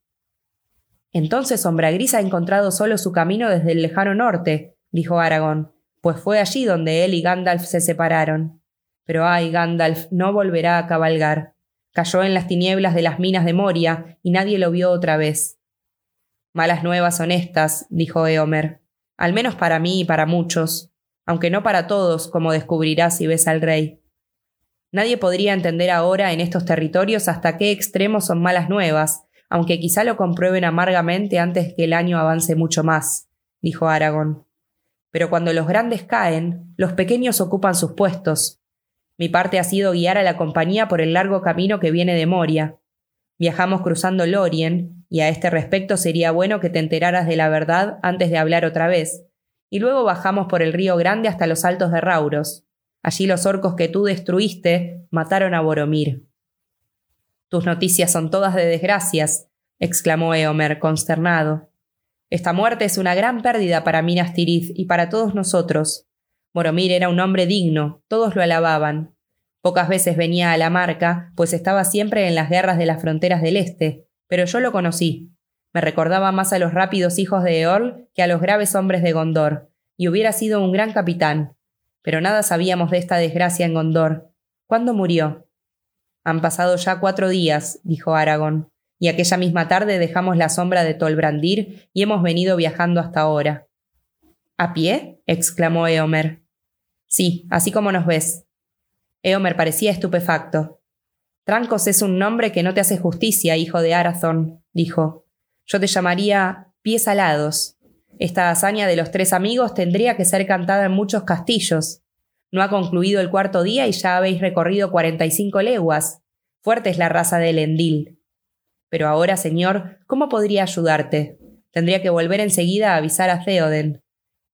Entonces Sombra Gris ha encontrado solo su camino desde el lejano norte, dijo Aragón, pues fue allí donde él y Gandalf se separaron. Pero ay, Gandalf no volverá a cabalgar. Cayó en las tinieblas de las minas de Moria y nadie lo vio otra vez. Malas nuevas honestas, dijo Eomer, al menos para mí y para muchos aunque no para todos, como descubrirás si ves al rey. Nadie podría entender ahora en estos territorios hasta qué extremos son malas nuevas, aunque quizá lo comprueben amargamente antes que el año avance mucho más, dijo Aragón. Pero cuando los grandes caen, los pequeños ocupan sus puestos. Mi parte ha sido guiar a la compañía por el largo camino que viene de Moria. Viajamos cruzando Lorien, y a este respecto sería bueno que te enteraras de la verdad antes de hablar otra vez, y luego bajamos por el río Grande hasta los altos de Rauros. Allí los orcos que tú destruiste mataron a Boromir. Tus noticias son todas de desgracias, exclamó Eomer, consternado. Esta muerte es una gran pérdida para Minas Tirith y para todos nosotros. Boromir era un hombre digno, todos lo alababan. Pocas veces venía a la marca, pues estaba siempre en las guerras de las fronteras del este, pero yo lo conocí. Me recordaba más a los rápidos hijos de Eorl que a los graves hombres de Gondor, y hubiera sido un gran capitán. Pero nada sabíamos de esta desgracia en Gondor. ¿Cuándo murió? Han pasado ya cuatro días, dijo Aragón, y aquella misma tarde dejamos la sombra de Tolbrandir y hemos venido viajando hasta ahora. ¿A pie? exclamó Eomer. Sí, así como nos ves. Eomer parecía estupefacto. Trancos es un nombre que no te hace justicia, hijo de Arathorn, dijo. Yo te llamaría pies alados. Esta hazaña de los tres amigos tendría que ser cantada en muchos castillos. No ha concluido el cuarto día y ya habéis recorrido cuarenta y cinco leguas. Fuerte es la raza del Endil. Pero ahora, señor, ¿cómo podría ayudarte? Tendría que volver enseguida a avisar a Theoden.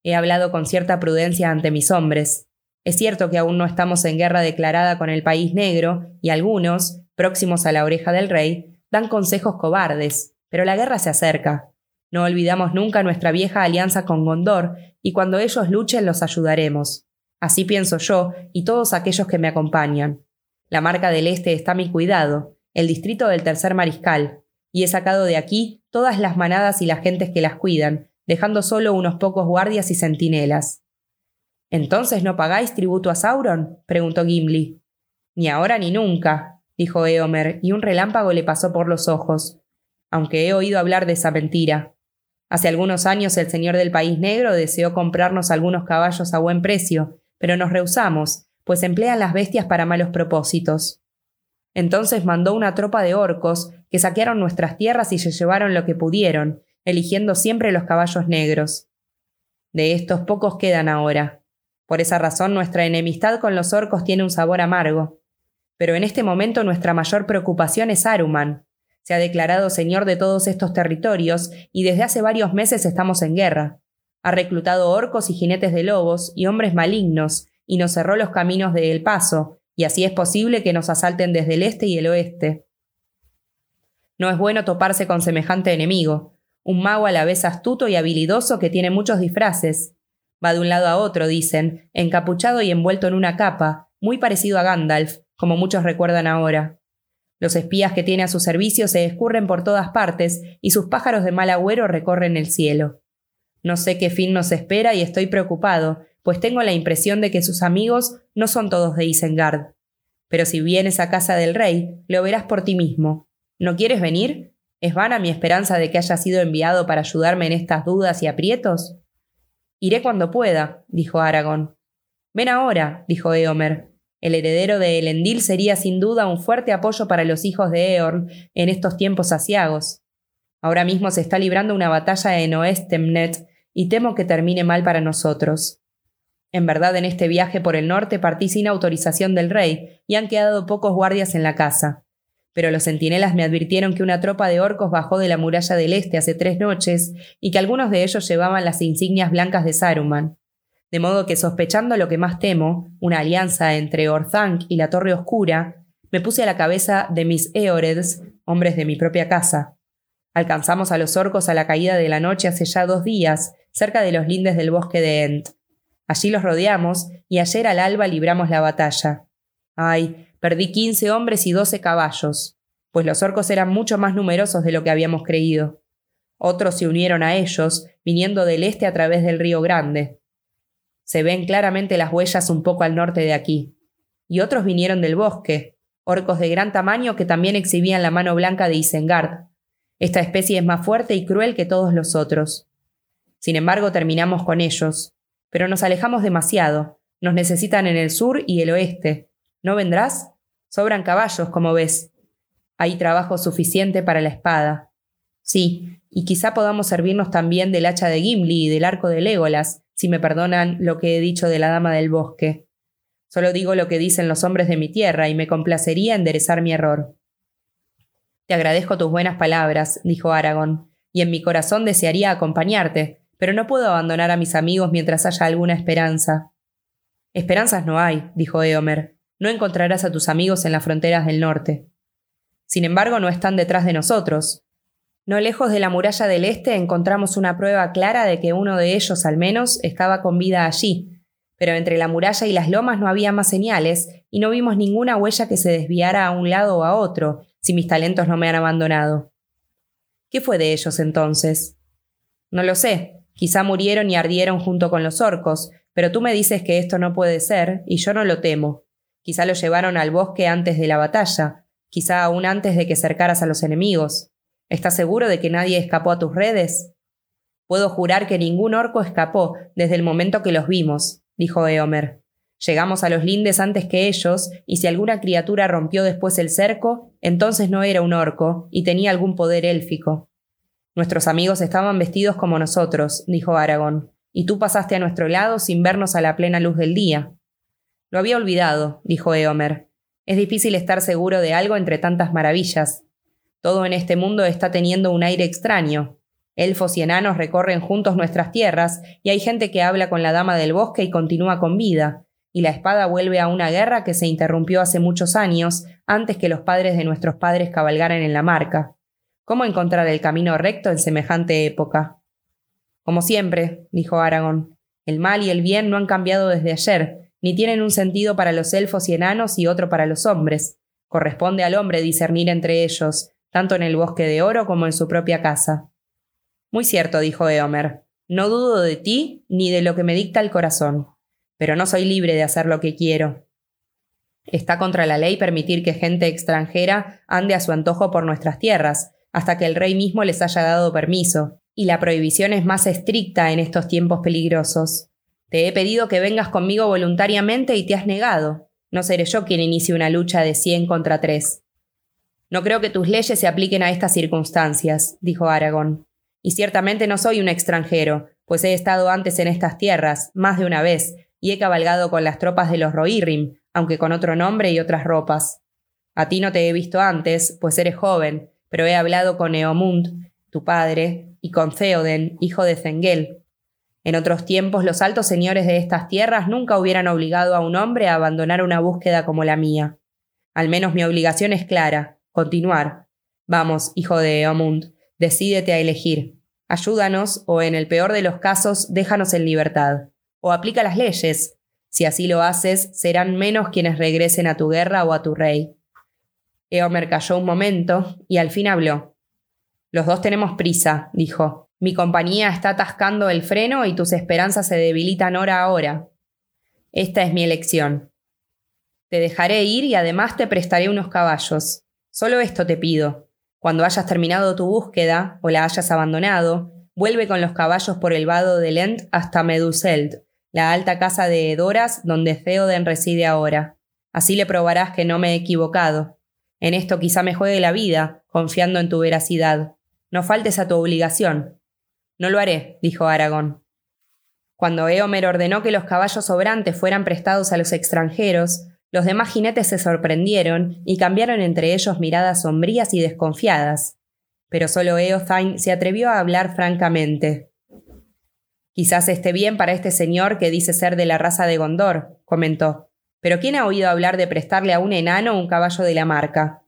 He hablado con cierta prudencia ante mis hombres. Es cierto que aún no estamos en guerra declarada con el país negro, y algunos, próximos a la oreja del rey, dan consejos cobardes, pero la guerra se acerca. No olvidamos nunca nuestra vieja alianza con Gondor, y cuando ellos luchen los ayudaremos. Así pienso yo y todos aquellos que me acompañan. La marca del Este está a mi cuidado, el distrito del tercer mariscal, y he sacado de aquí todas las manadas y las gentes que las cuidan, dejando solo unos pocos guardias y centinelas. ¿Entonces no pagáis tributo a Sauron? preguntó Gimli. Ni ahora ni nunca, dijo Eomer, y un relámpago le pasó por los ojos. Aunque he oído hablar de esa mentira. Hace algunos años el señor del país negro deseó comprarnos algunos caballos a buen precio, pero nos rehusamos, pues emplean las bestias para malos propósitos. Entonces mandó una tropa de orcos que saquearon nuestras tierras y se llevaron lo que pudieron, eligiendo siempre los caballos negros. De estos pocos quedan ahora. Por esa razón nuestra enemistad con los orcos tiene un sabor amargo. Pero en este momento nuestra mayor preocupación es Aruman. Se ha declarado señor de todos estos territorios y desde hace varios meses estamos en guerra. Ha reclutado orcos y jinetes de lobos y hombres malignos y nos cerró los caminos de El Paso, y así es posible que nos asalten desde el este y el oeste. No es bueno toparse con semejante enemigo, un mago a la vez astuto y habilidoso que tiene muchos disfraces. Va de un lado a otro, dicen, encapuchado y envuelto en una capa, muy parecido a Gandalf, como muchos recuerdan ahora. Los espías que tiene a su servicio se escurren por todas partes y sus pájaros de mal agüero recorren el cielo. No sé qué fin nos espera y estoy preocupado, pues tengo la impresión de que sus amigos no son todos de Isengard. Pero si vienes a casa del rey, lo verás por ti mismo. ¿No quieres venir? ¿Es vana mi esperanza de que haya sido enviado para ayudarme en estas dudas y aprietos? Iré cuando pueda, dijo Aragón. Ven ahora, dijo Eomer. El heredero de Elendil sería sin duda un fuerte apoyo para los hijos de Eorn en estos tiempos asiagos. Ahora mismo se está librando una batalla en Oestemnet y temo que termine mal para nosotros. En verdad, en este viaje por el norte partí sin autorización del rey y han quedado pocos guardias en la casa. Pero los centinelas me advirtieron que una tropa de orcos bajó de la muralla del este hace tres noches y que algunos de ellos llevaban las insignias blancas de Saruman. De modo que sospechando lo que más temo, una alianza entre Orthanc y la Torre Oscura, me puse a la cabeza de mis Eoreds, hombres de mi propia casa. Alcanzamos a los orcos a la caída de la noche hace ya dos días, cerca de los lindes del bosque de Ent. Allí los rodeamos y ayer al alba libramos la batalla. Ay, perdí quince hombres y doce caballos, pues los orcos eran mucho más numerosos de lo que habíamos creído. Otros se unieron a ellos, viniendo del este a través del río Grande. Se ven claramente las huellas un poco al norte de aquí. Y otros vinieron del bosque, orcos de gran tamaño que también exhibían la mano blanca de Isengard, esta especie es más fuerte y cruel que todos los otros. Sin embargo, terminamos con ellos. Pero nos alejamos demasiado. Nos necesitan en el sur y el oeste. ¿No vendrás? Sobran caballos, como ves. Hay trabajo suficiente para la espada. Sí, y quizá podamos servirnos también del hacha de Gimli y del arco de Legolas, si me perdonan lo que he dicho de la dama del bosque. Solo digo lo que dicen los hombres de mi tierra y me complacería enderezar mi error. Te agradezco tus buenas palabras, dijo Aragón, y en mi corazón desearía acompañarte, pero no puedo abandonar a mis amigos mientras haya alguna esperanza. Esperanzas no hay, dijo Eomer. No encontrarás a tus amigos en las fronteras del norte. Sin embargo, no están detrás de nosotros. No lejos de la muralla del este encontramos una prueba clara de que uno de ellos, al menos, estaba con vida allí, pero entre la muralla y las lomas no había más señales, y no vimos ninguna huella que se desviara a un lado o a otro, si mis talentos no me han abandonado. ¿Qué fue de ellos entonces? No lo sé. Quizá murieron y ardieron junto con los orcos, pero tú me dices que esto no puede ser, y yo no lo temo. Quizá lo llevaron al bosque antes de la batalla, quizá aún antes de que cercaras a los enemigos. ¿Estás seguro de que nadie escapó a tus redes? Puedo jurar que ningún orco escapó desde el momento que los vimos, dijo Eomer. Llegamos a los lindes antes que ellos, y si alguna criatura rompió después el cerco, entonces no era un orco, y tenía algún poder élfico. Nuestros amigos estaban vestidos como nosotros, dijo Aragón, y tú pasaste a nuestro lado sin vernos a la plena luz del día. Lo había olvidado, dijo Eomer. Es difícil estar seguro de algo entre tantas maravillas. Todo en este mundo está teniendo un aire extraño. Elfos y enanos recorren juntos nuestras tierras, y hay gente que habla con la dama del bosque y continúa con vida, y la espada vuelve a una guerra que se interrumpió hace muchos años, antes que los padres de nuestros padres cabalgaran en la marca. ¿Cómo encontrar el camino recto en semejante época? Como siempre, dijo Aragón, el mal y el bien no han cambiado desde ayer, ni tienen un sentido para los elfos y enanos y otro para los hombres. Corresponde al hombre discernir entre ellos, tanto en el bosque de oro como en su propia casa. Muy cierto, dijo Eomer. No dudo de ti ni de lo que me dicta el corazón, pero no soy libre de hacer lo que quiero. Está contra la ley permitir que gente extranjera ande a su antojo por nuestras tierras, hasta que el rey mismo les haya dado permiso, y la prohibición es más estricta en estos tiempos peligrosos. Te he pedido que vengas conmigo voluntariamente y te has negado. No seré yo quien inicie una lucha de cien contra tres. No creo que tus leyes se apliquen a estas circunstancias, dijo Aragón. Y ciertamente no soy un extranjero, pues he estado antes en estas tierras, más de una vez, y he cabalgado con las tropas de los Rohirrim, aunque con otro nombre y otras ropas. A ti no te he visto antes, pues eres joven, pero he hablado con Eomund, tu padre, y con Theoden, hijo de Zengel. En otros tiempos los altos señores de estas tierras nunca hubieran obligado a un hombre a abandonar una búsqueda como la mía. Al menos mi obligación es clara, continuar. Vamos, hijo de Eomund, decídete a elegir. Ayúdanos o, en el peor de los casos, déjanos en libertad. O aplica las leyes. Si así lo haces, serán menos quienes regresen a tu guerra o a tu rey. Eomer calló un momento y al fin habló. Los dos tenemos prisa, dijo. Mi compañía está atascando el freno y tus esperanzas se debilitan hora a hora. Esta es mi elección. Te dejaré ir y además te prestaré unos caballos. Solo esto te pido. Cuando hayas terminado tu búsqueda o la hayas abandonado, vuelve con los caballos por el vado de Lent hasta Meduseld, la alta casa de Edoras donde Theoden reside ahora. Así le probarás que no me he equivocado. En esto quizá me juegue la vida, confiando en tu veracidad. No faltes a tu obligación. No lo haré, dijo Aragón. Cuando Eomer ordenó que los caballos sobrantes fueran prestados a los extranjeros, los demás jinetes se sorprendieron y cambiaron entre ellos miradas sombrías y desconfiadas. Pero solo Eothain se atrevió a hablar francamente. Quizás esté bien para este señor que dice ser de la raza de Gondor, comentó. Pero ¿quién ha oído hablar de prestarle a un enano un caballo de la marca?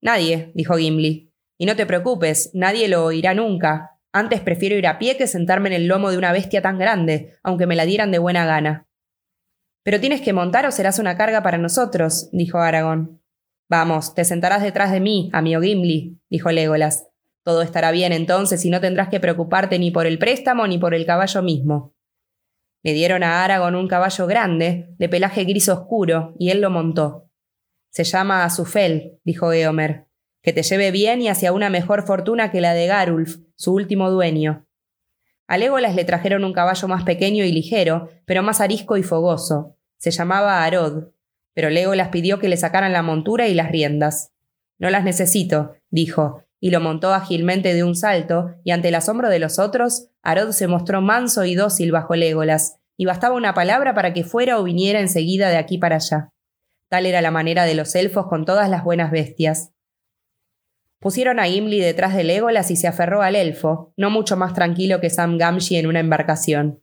Nadie, dijo Gimli. Y no te preocupes, nadie lo oirá nunca. Antes prefiero ir a pie que sentarme en el lomo de una bestia tan grande, aunque me la dieran de buena gana. Pero tienes que montar o serás una carga para nosotros, dijo Aragón. Vamos, te sentarás detrás de mí, amigo Gimli, dijo Legolas. Todo estará bien entonces y no tendrás que preocuparte ni por el préstamo ni por el caballo mismo. Le dieron a Aragón un caballo grande, de pelaje gris oscuro, y él lo montó. Se llama Azufel, dijo Eomer. Que te lleve bien y hacia una mejor fortuna que la de Garulf, su último dueño. A Legolas le trajeron un caballo más pequeño y ligero, pero más arisco y fogoso. Se llamaba Arod, pero Legolas pidió que le sacaran la montura y las riendas. No las necesito, dijo, y lo montó ágilmente de un salto, y ante el asombro de los otros, Arod se mostró manso y dócil bajo Legolas, y bastaba una palabra para que fuera o viniera enseguida de aquí para allá. Tal era la manera de los elfos con todas las buenas bestias. Pusieron a Gimli detrás de Legolas y se aferró al elfo, no mucho más tranquilo que Sam Gamgee en una embarcación.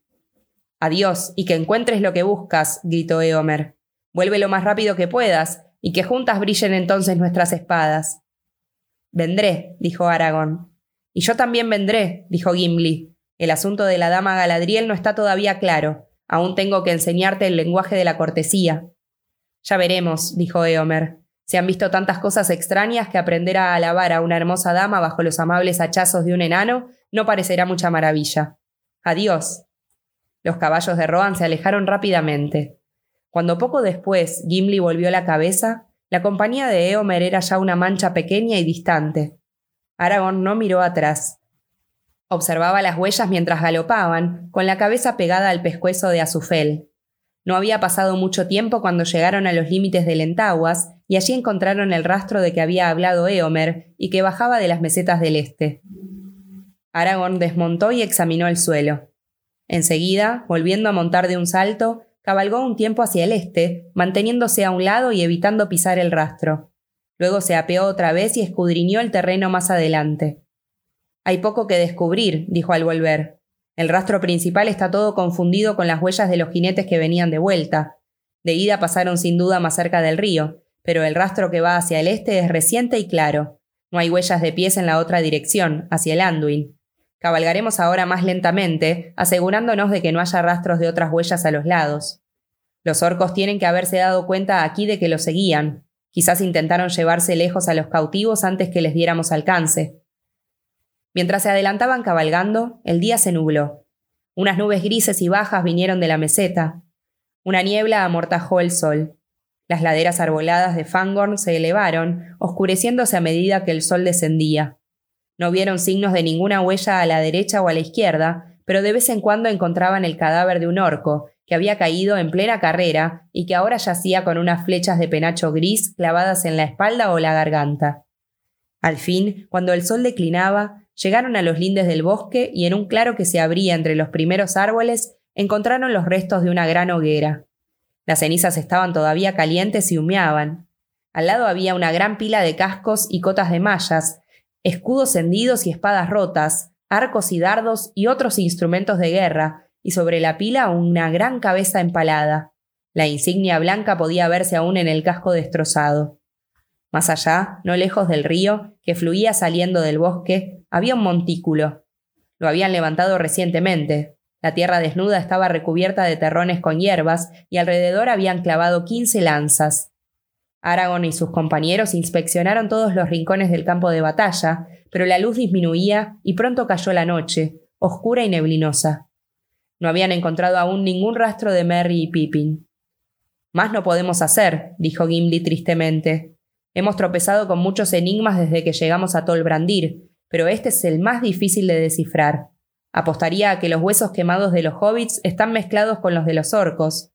Adiós, y que encuentres lo que buscas, gritó Eomer. Vuelve lo más rápido que puedas, y que juntas brillen entonces nuestras espadas. Vendré, dijo Aragón. Y yo también vendré, dijo Gimli. El asunto de la dama Galadriel no está todavía claro. Aún tengo que enseñarte el lenguaje de la cortesía. Ya veremos, dijo Eomer. Se han visto tantas cosas extrañas que aprender a alabar a una hermosa dama bajo los amables hachazos de un enano no parecerá mucha maravilla. Adiós. Los caballos de Rohan se alejaron rápidamente. Cuando poco después Gimli volvió la cabeza, la compañía de Eomer era ya una mancha pequeña y distante. Aragorn no miró atrás. Observaba las huellas mientras galopaban, con la cabeza pegada al pescuezo de Azufel. No había pasado mucho tiempo cuando llegaron a los límites de Lentaguas y allí encontraron el rastro de que había hablado Eomer y que bajaba de las mesetas del este. Aragorn desmontó y examinó el suelo. Enseguida, volviendo a montar de un salto, cabalgó un tiempo hacia el este, manteniéndose a un lado y evitando pisar el rastro. Luego se apeó otra vez y escudriñó el terreno más adelante. Hay poco que descubrir, dijo al volver. El rastro principal está todo confundido con las huellas de los jinetes que venían de vuelta. De ida pasaron sin duda más cerca del río, pero el rastro que va hacia el este es reciente y claro. No hay huellas de pies en la otra dirección, hacia el Anduin. Cabalgaremos ahora más lentamente, asegurándonos de que no haya rastros de otras huellas a los lados. Los orcos tienen que haberse dado cuenta aquí de que los seguían. Quizás intentaron llevarse lejos a los cautivos antes que les diéramos alcance. Mientras se adelantaban cabalgando, el día se nubló. Unas nubes grises y bajas vinieron de la meseta. Una niebla amortajó el sol. Las laderas arboladas de Fangorn se elevaron, oscureciéndose a medida que el sol descendía. No vieron signos de ninguna huella a la derecha o a la izquierda, pero de vez en cuando encontraban el cadáver de un orco, que había caído en plena carrera y que ahora yacía con unas flechas de penacho gris clavadas en la espalda o la garganta. Al fin, cuando el sol declinaba, llegaron a los lindes del bosque y en un claro que se abría entre los primeros árboles encontraron los restos de una gran hoguera. Las cenizas estaban todavía calientes y humeaban. Al lado había una gran pila de cascos y cotas de mallas, escudos hendidos y espadas rotas, arcos y dardos y otros instrumentos de guerra, y sobre la pila una gran cabeza empalada. La insignia blanca podía verse aún en el casco destrozado. Más allá, no lejos del río, que fluía saliendo del bosque, había un montículo. Lo habían levantado recientemente. La tierra desnuda estaba recubierta de terrones con hierbas y alrededor habían clavado quince lanzas. Aragón y sus compañeros inspeccionaron todos los rincones del campo de batalla, pero la luz disminuía y pronto cayó la noche, oscura y neblinosa. No habían encontrado aún ningún rastro de Merry y Pippin. Más no podemos hacer, dijo Gimli tristemente. Hemos tropezado con muchos enigmas desde que llegamos a Tolbrandir, pero este es el más difícil de descifrar. Apostaría a que los huesos quemados de los hobbits están mezclados con los de los orcos,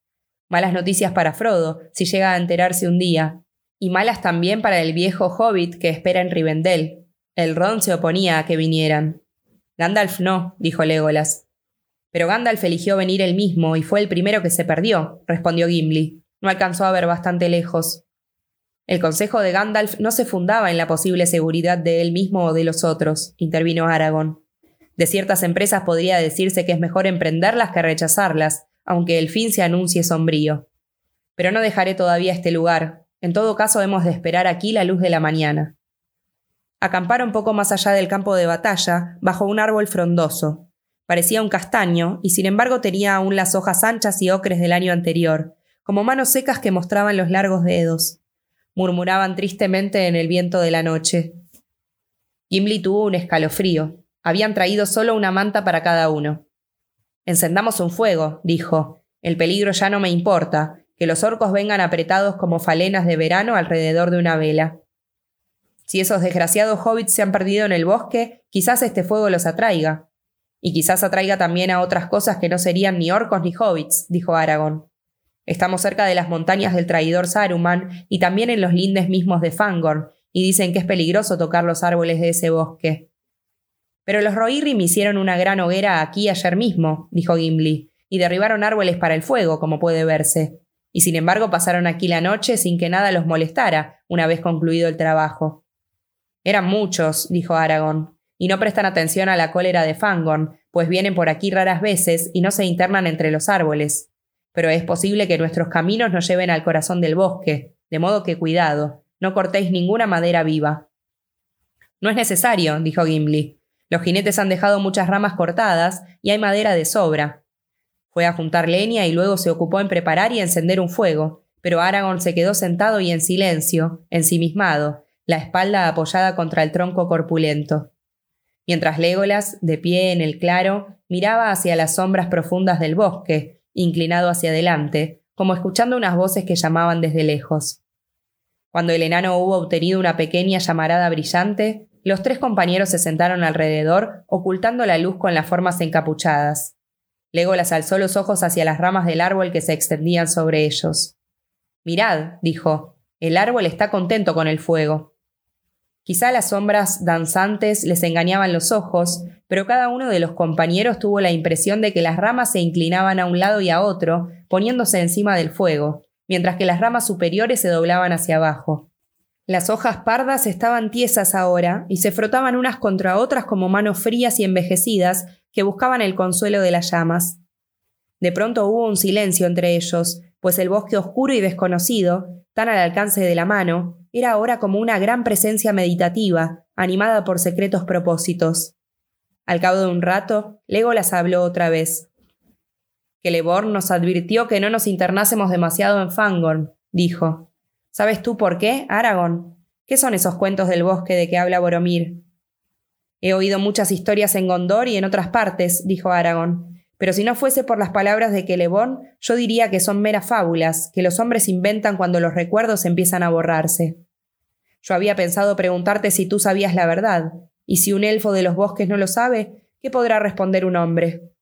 Malas noticias para Frodo, si llega a enterarse un día. Y malas también para el viejo hobbit que espera en Rivendell. El Ron se oponía a que vinieran. Gandalf no, dijo Legolas. Pero Gandalf eligió venir él mismo y fue el primero que se perdió, respondió Gimli. No alcanzó a ver bastante lejos. El consejo de Gandalf no se fundaba en la posible seguridad de él mismo o de los otros, intervino Aragorn. De ciertas empresas podría decirse que es mejor emprenderlas que rechazarlas, aunque el fin se anuncie sombrío. Pero no dejaré todavía este lugar. En todo caso hemos de esperar aquí la luz de la mañana. Acamparon poco más allá del campo de batalla, bajo un árbol frondoso. Parecía un castaño, y sin embargo tenía aún las hojas anchas y ocres del año anterior, como manos secas que mostraban los largos dedos. Murmuraban tristemente en el viento de la noche. Gimli tuvo un escalofrío. Habían traído solo una manta para cada uno. Encendamos un fuego, dijo. El peligro ya no me importa. Que los orcos vengan apretados como falenas de verano alrededor de una vela. Si esos desgraciados hobbits se han perdido en el bosque, quizás este fuego los atraiga. Y quizás atraiga también a otras cosas que no serían ni orcos ni hobbits, dijo Aragón. Estamos cerca de las montañas del traidor Saruman y también en los lindes mismos de Fangorn, y dicen que es peligroso tocar los árboles de ese bosque. Pero los Rohirrim hicieron una gran hoguera aquí ayer mismo, dijo Gimli, y derribaron árboles para el fuego, como puede verse. Y sin embargo pasaron aquí la noche sin que nada los molestara, una vez concluido el trabajo. Eran muchos, dijo Aragón, y no prestan atención a la cólera de Fangorn, pues vienen por aquí raras veces y no se internan entre los árboles. Pero es posible que nuestros caminos nos lleven al corazón del bosque, de modo que cuidado, no cortéis ninguna madera viva. No es necesario, dijo Gimli. Los jinetes han dejado muchas ramas cortadas y hay madera de sobra. Fue a juntar leña y luego se ocupó en preparar y encender un fuego, pero Aragorn se quedó sentado y en silencio, ensimismado, la espalda apoyada contra el tronco corpulento. Mientras Legolas, de pie en el claro, miraba hacia las sombras profundas del bosque, inclinado hacia adelante, como escuchando unas voces que llamaban desde lejos. Cuando el enano hubo obtenido una pequeña llamarada brillante, los tres compañeros se sentaron alrededor, ocultando la luz con las formas encapuchadas. Legolas alzó los ojos hacia las ramas del árbol que se extendían sobre ellos. Mirad, dijo, el árbol está contento con el fuego. Quizá las sombras danzantes les engañaban los ojos, pero cada uno de los compañeros tuvo la impresión de que las ramas se inclinaban a un lado y a otro, poniéndose encima del fuego, mientras que las ramas superiores se doblaban hacia abajo. Las hojas pardas estaban tiesas ahora y se frotaban unas contra otras como manos frías y envejecidas que buscaban el consuelo de las llamas. De pronto hubo un silencio entre ellos, pues el bosque oscuro y desconocido, tan al alcance de la mano, era ahora como una gran presencia meditativa, animada por secretos propósitos. Al cabo de un rato, Legolas habló otra vez. Celeborn nos advirtió que no nos internásemos demasiado en Fangorn, dijo. ¿Sabes tú por qué, Aragorn? ¿Qué son esos cuentos del bosque de que habla Boromir? He oído muchas historias en Gondor y en otras partes, dijo Aragorn, pero si no fuese por las palabras de Celeborn, yo diría que son meras fábulas, que los hombres inventan cuando los recuerdos empiezan a borrarse. Yo había pensado preguntarte si tú sabías la verdad, y si un elfo de los bosques no lo sabe, ¿qué podrá responder un hombre?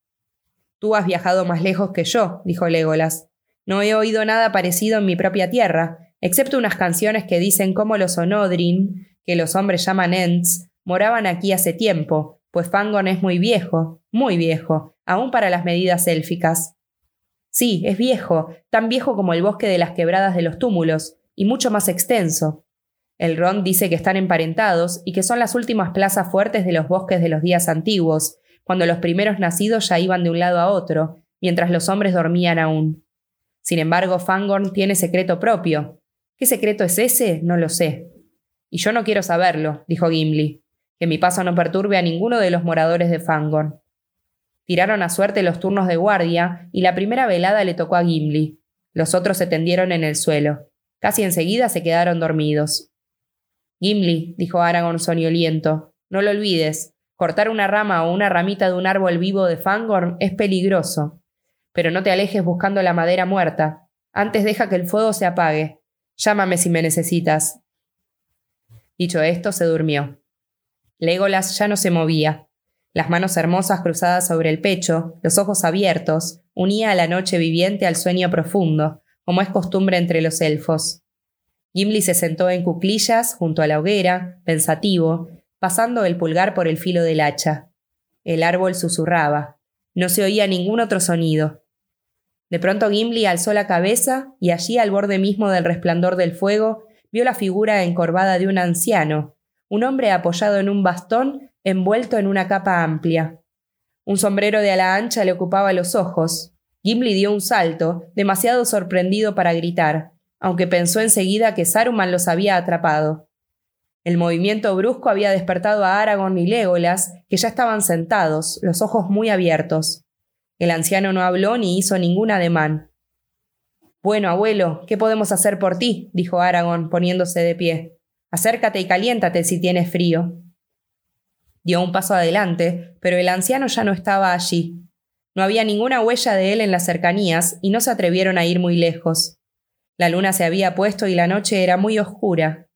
Tú has viajado más lejos que yo, dijo Legolas. No he oído nada parecido en mi propia tierra, excepto unas canciones que dicen cómo los Onodrin, que los hombres llaman Ents, moraban aquí hace tiempo, pues Fangon es muy viejo, muy viejo, aún para las medidas élficas. Sí, es viejo, tan viejo como el bosque de las quebradas de los túmulos, y mucho más extenso. El Ron dice que están emparentados y que son las últimas plazas fuertes de los bosques de los días antiguos, cuando los primeros nacidos ya iban de un lado a otro, mientras los hombres dormían aún. Sin embargo, Fangorn tiene secreto propio. ¿Qué secreto es ese? No lo sé. Y yo no quiero saberlo, dijo Gimli. Que mi paso no perturbe a ninguno de los moradores de Fangorn. Tiraron a suerte los turnos de guardia, y la primera velada le tocó a Gimli. Los otros se tendieron en el suelo. Casi enseguida se quedaron dormidos. Gimli, dijo Aragorn soñoliento, no lo olvides, Cortar una rama o una ramita de un árbol vivo de Fangorn es peligroso. Pero no te alejes buscando la madera muerta. Antes deja que el fuego se apague. Llámame si me necesitas. Dicho esto, se durmió. Legolas ya no se movía. Las manos hermosas cruzadas sobre el pecho, los ojos abiertos, unía a la noche viviente al sueño profundo, como es costumbre entre los elfos. Gimli se sentó en cuclillas junto a la hoguera, pensativo, pasando el pulgar por el filo del hacha. El árbol susurraba. No se oía ningún otro sonido. De pronto Gimli alzó la cabeza y allí al borde mismo del resplandor del fuego vio la figura encorvada de un anciano, un hombre apoyado en un bastón envuelto en una capa amplia. Un sombrero de ala ancha le ocupaba los ojos. Gimli dio un salto, demasiado sorprendido para gritar, aunque pensó enseguida que Saruman los había atrapado. El movimiento brusco había despertado a Aragorn y Legolas, que ya estaban sentados, los ojos muy abiertos. El anciano no habló ni hizo ningún ademán. Bueno, abuelo, ¿qué podemos hacer por ti? dijo Aragorn, poniéndose de pie. Acércate y caliéntate si tienes frío. Dio un paso adelante, pero el anciano ya no estaba allí. No había ninguna huella de él en las cercanías y no se atrevieron a ir muy lejos. La luna se había puesto y la noche era muy oscura.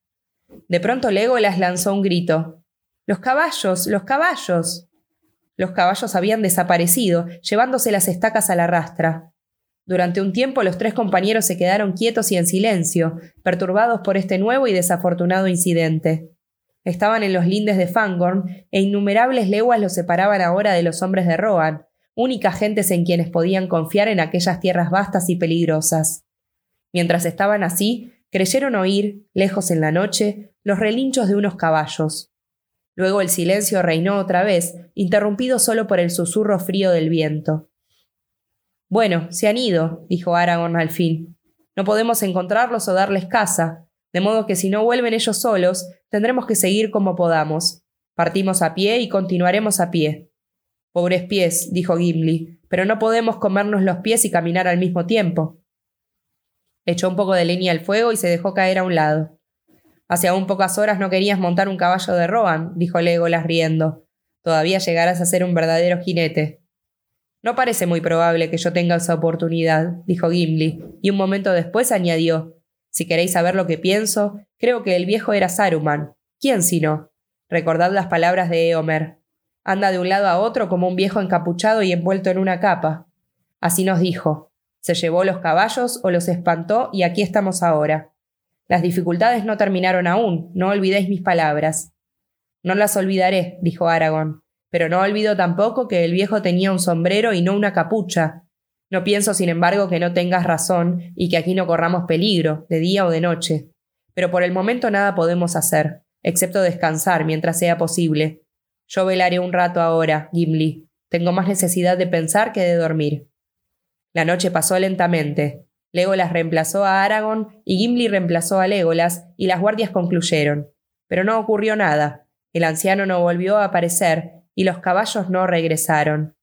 De pronto Legolas lanzó un grito. ¡Los caballos! ¡Los caballos! Los caballos habían desaparecido, llevándose las estacas a la rastra. Durante un tiempo los tres compañeros se quedaron quietos y en silencio, perturbados por este nuevo y desafortunado incidente. Estaban en los lindes de Fangorn, e innumerables leguas los separaban ahora de los hombres de Rohan, únicas gentes en quienes podían confiar en aquellas tierras vastas y peligrosas. Mientras estaban así, creyeron oír, lejos en la noche, los relinchos de unos caballos. Luego el silencio reinó otra vez, interrumpido solo por el susurro frío del viento. Bueno, se han ido, dijo Aragorn al fin. No podemos encontrarlos o darles casa, de modo que si no vuelven ellos solos, tendremos que seguir como podamos. Partimos a pie y continuaremos a pie. Pobres pies, dijo Gimli, pero no podemos comernos los pies y caminar al mismo tiempo. Echó un poco de leña al fuego y se dejó caer a un lado. Hace aún pocas horas no querías montar un caballo de Rohan, dijo Legolas riendo. Todavía llegarás a ser un verdadero jinete. No parece muy probable que yo tenga esa oportunidad, dijo Gimli, y un momento después añadió Si queréis saber lo que pienso, creo que el viejo era Saruman. ¿Quién sino? Recordad las palabras de Eomer. Anda de un lado a otro como un viejo encapuchado y envuelto en una capa. Así nos dijo. Se llevó los caballos o los espantó y aquí estamos ahora. Las dificultades no terminaron aún, no olvidéis mis palabras. No las olvidaré, dijo Aragón, pero no olvido tampoco que el viejo tenía un sombrero y no una capucha. No pienso, sin embargo, que no tengas razón y que aquí no corramos peligro, de día o de noche. Pero por el momento nada podemos hacer, excepto descansar mientras sea posible. Yo velaré un rato ahora, Gimli. Tengo más necesidad de pensar que de dormir. La noche pasó lentamente. Legolas reemplazó a Aragorn y Gimli reemplazó a Legolas y las guardias concluyeron. Pero no ocurrió nada. El anciano no volvió a aparecer y los caballos no regresaron.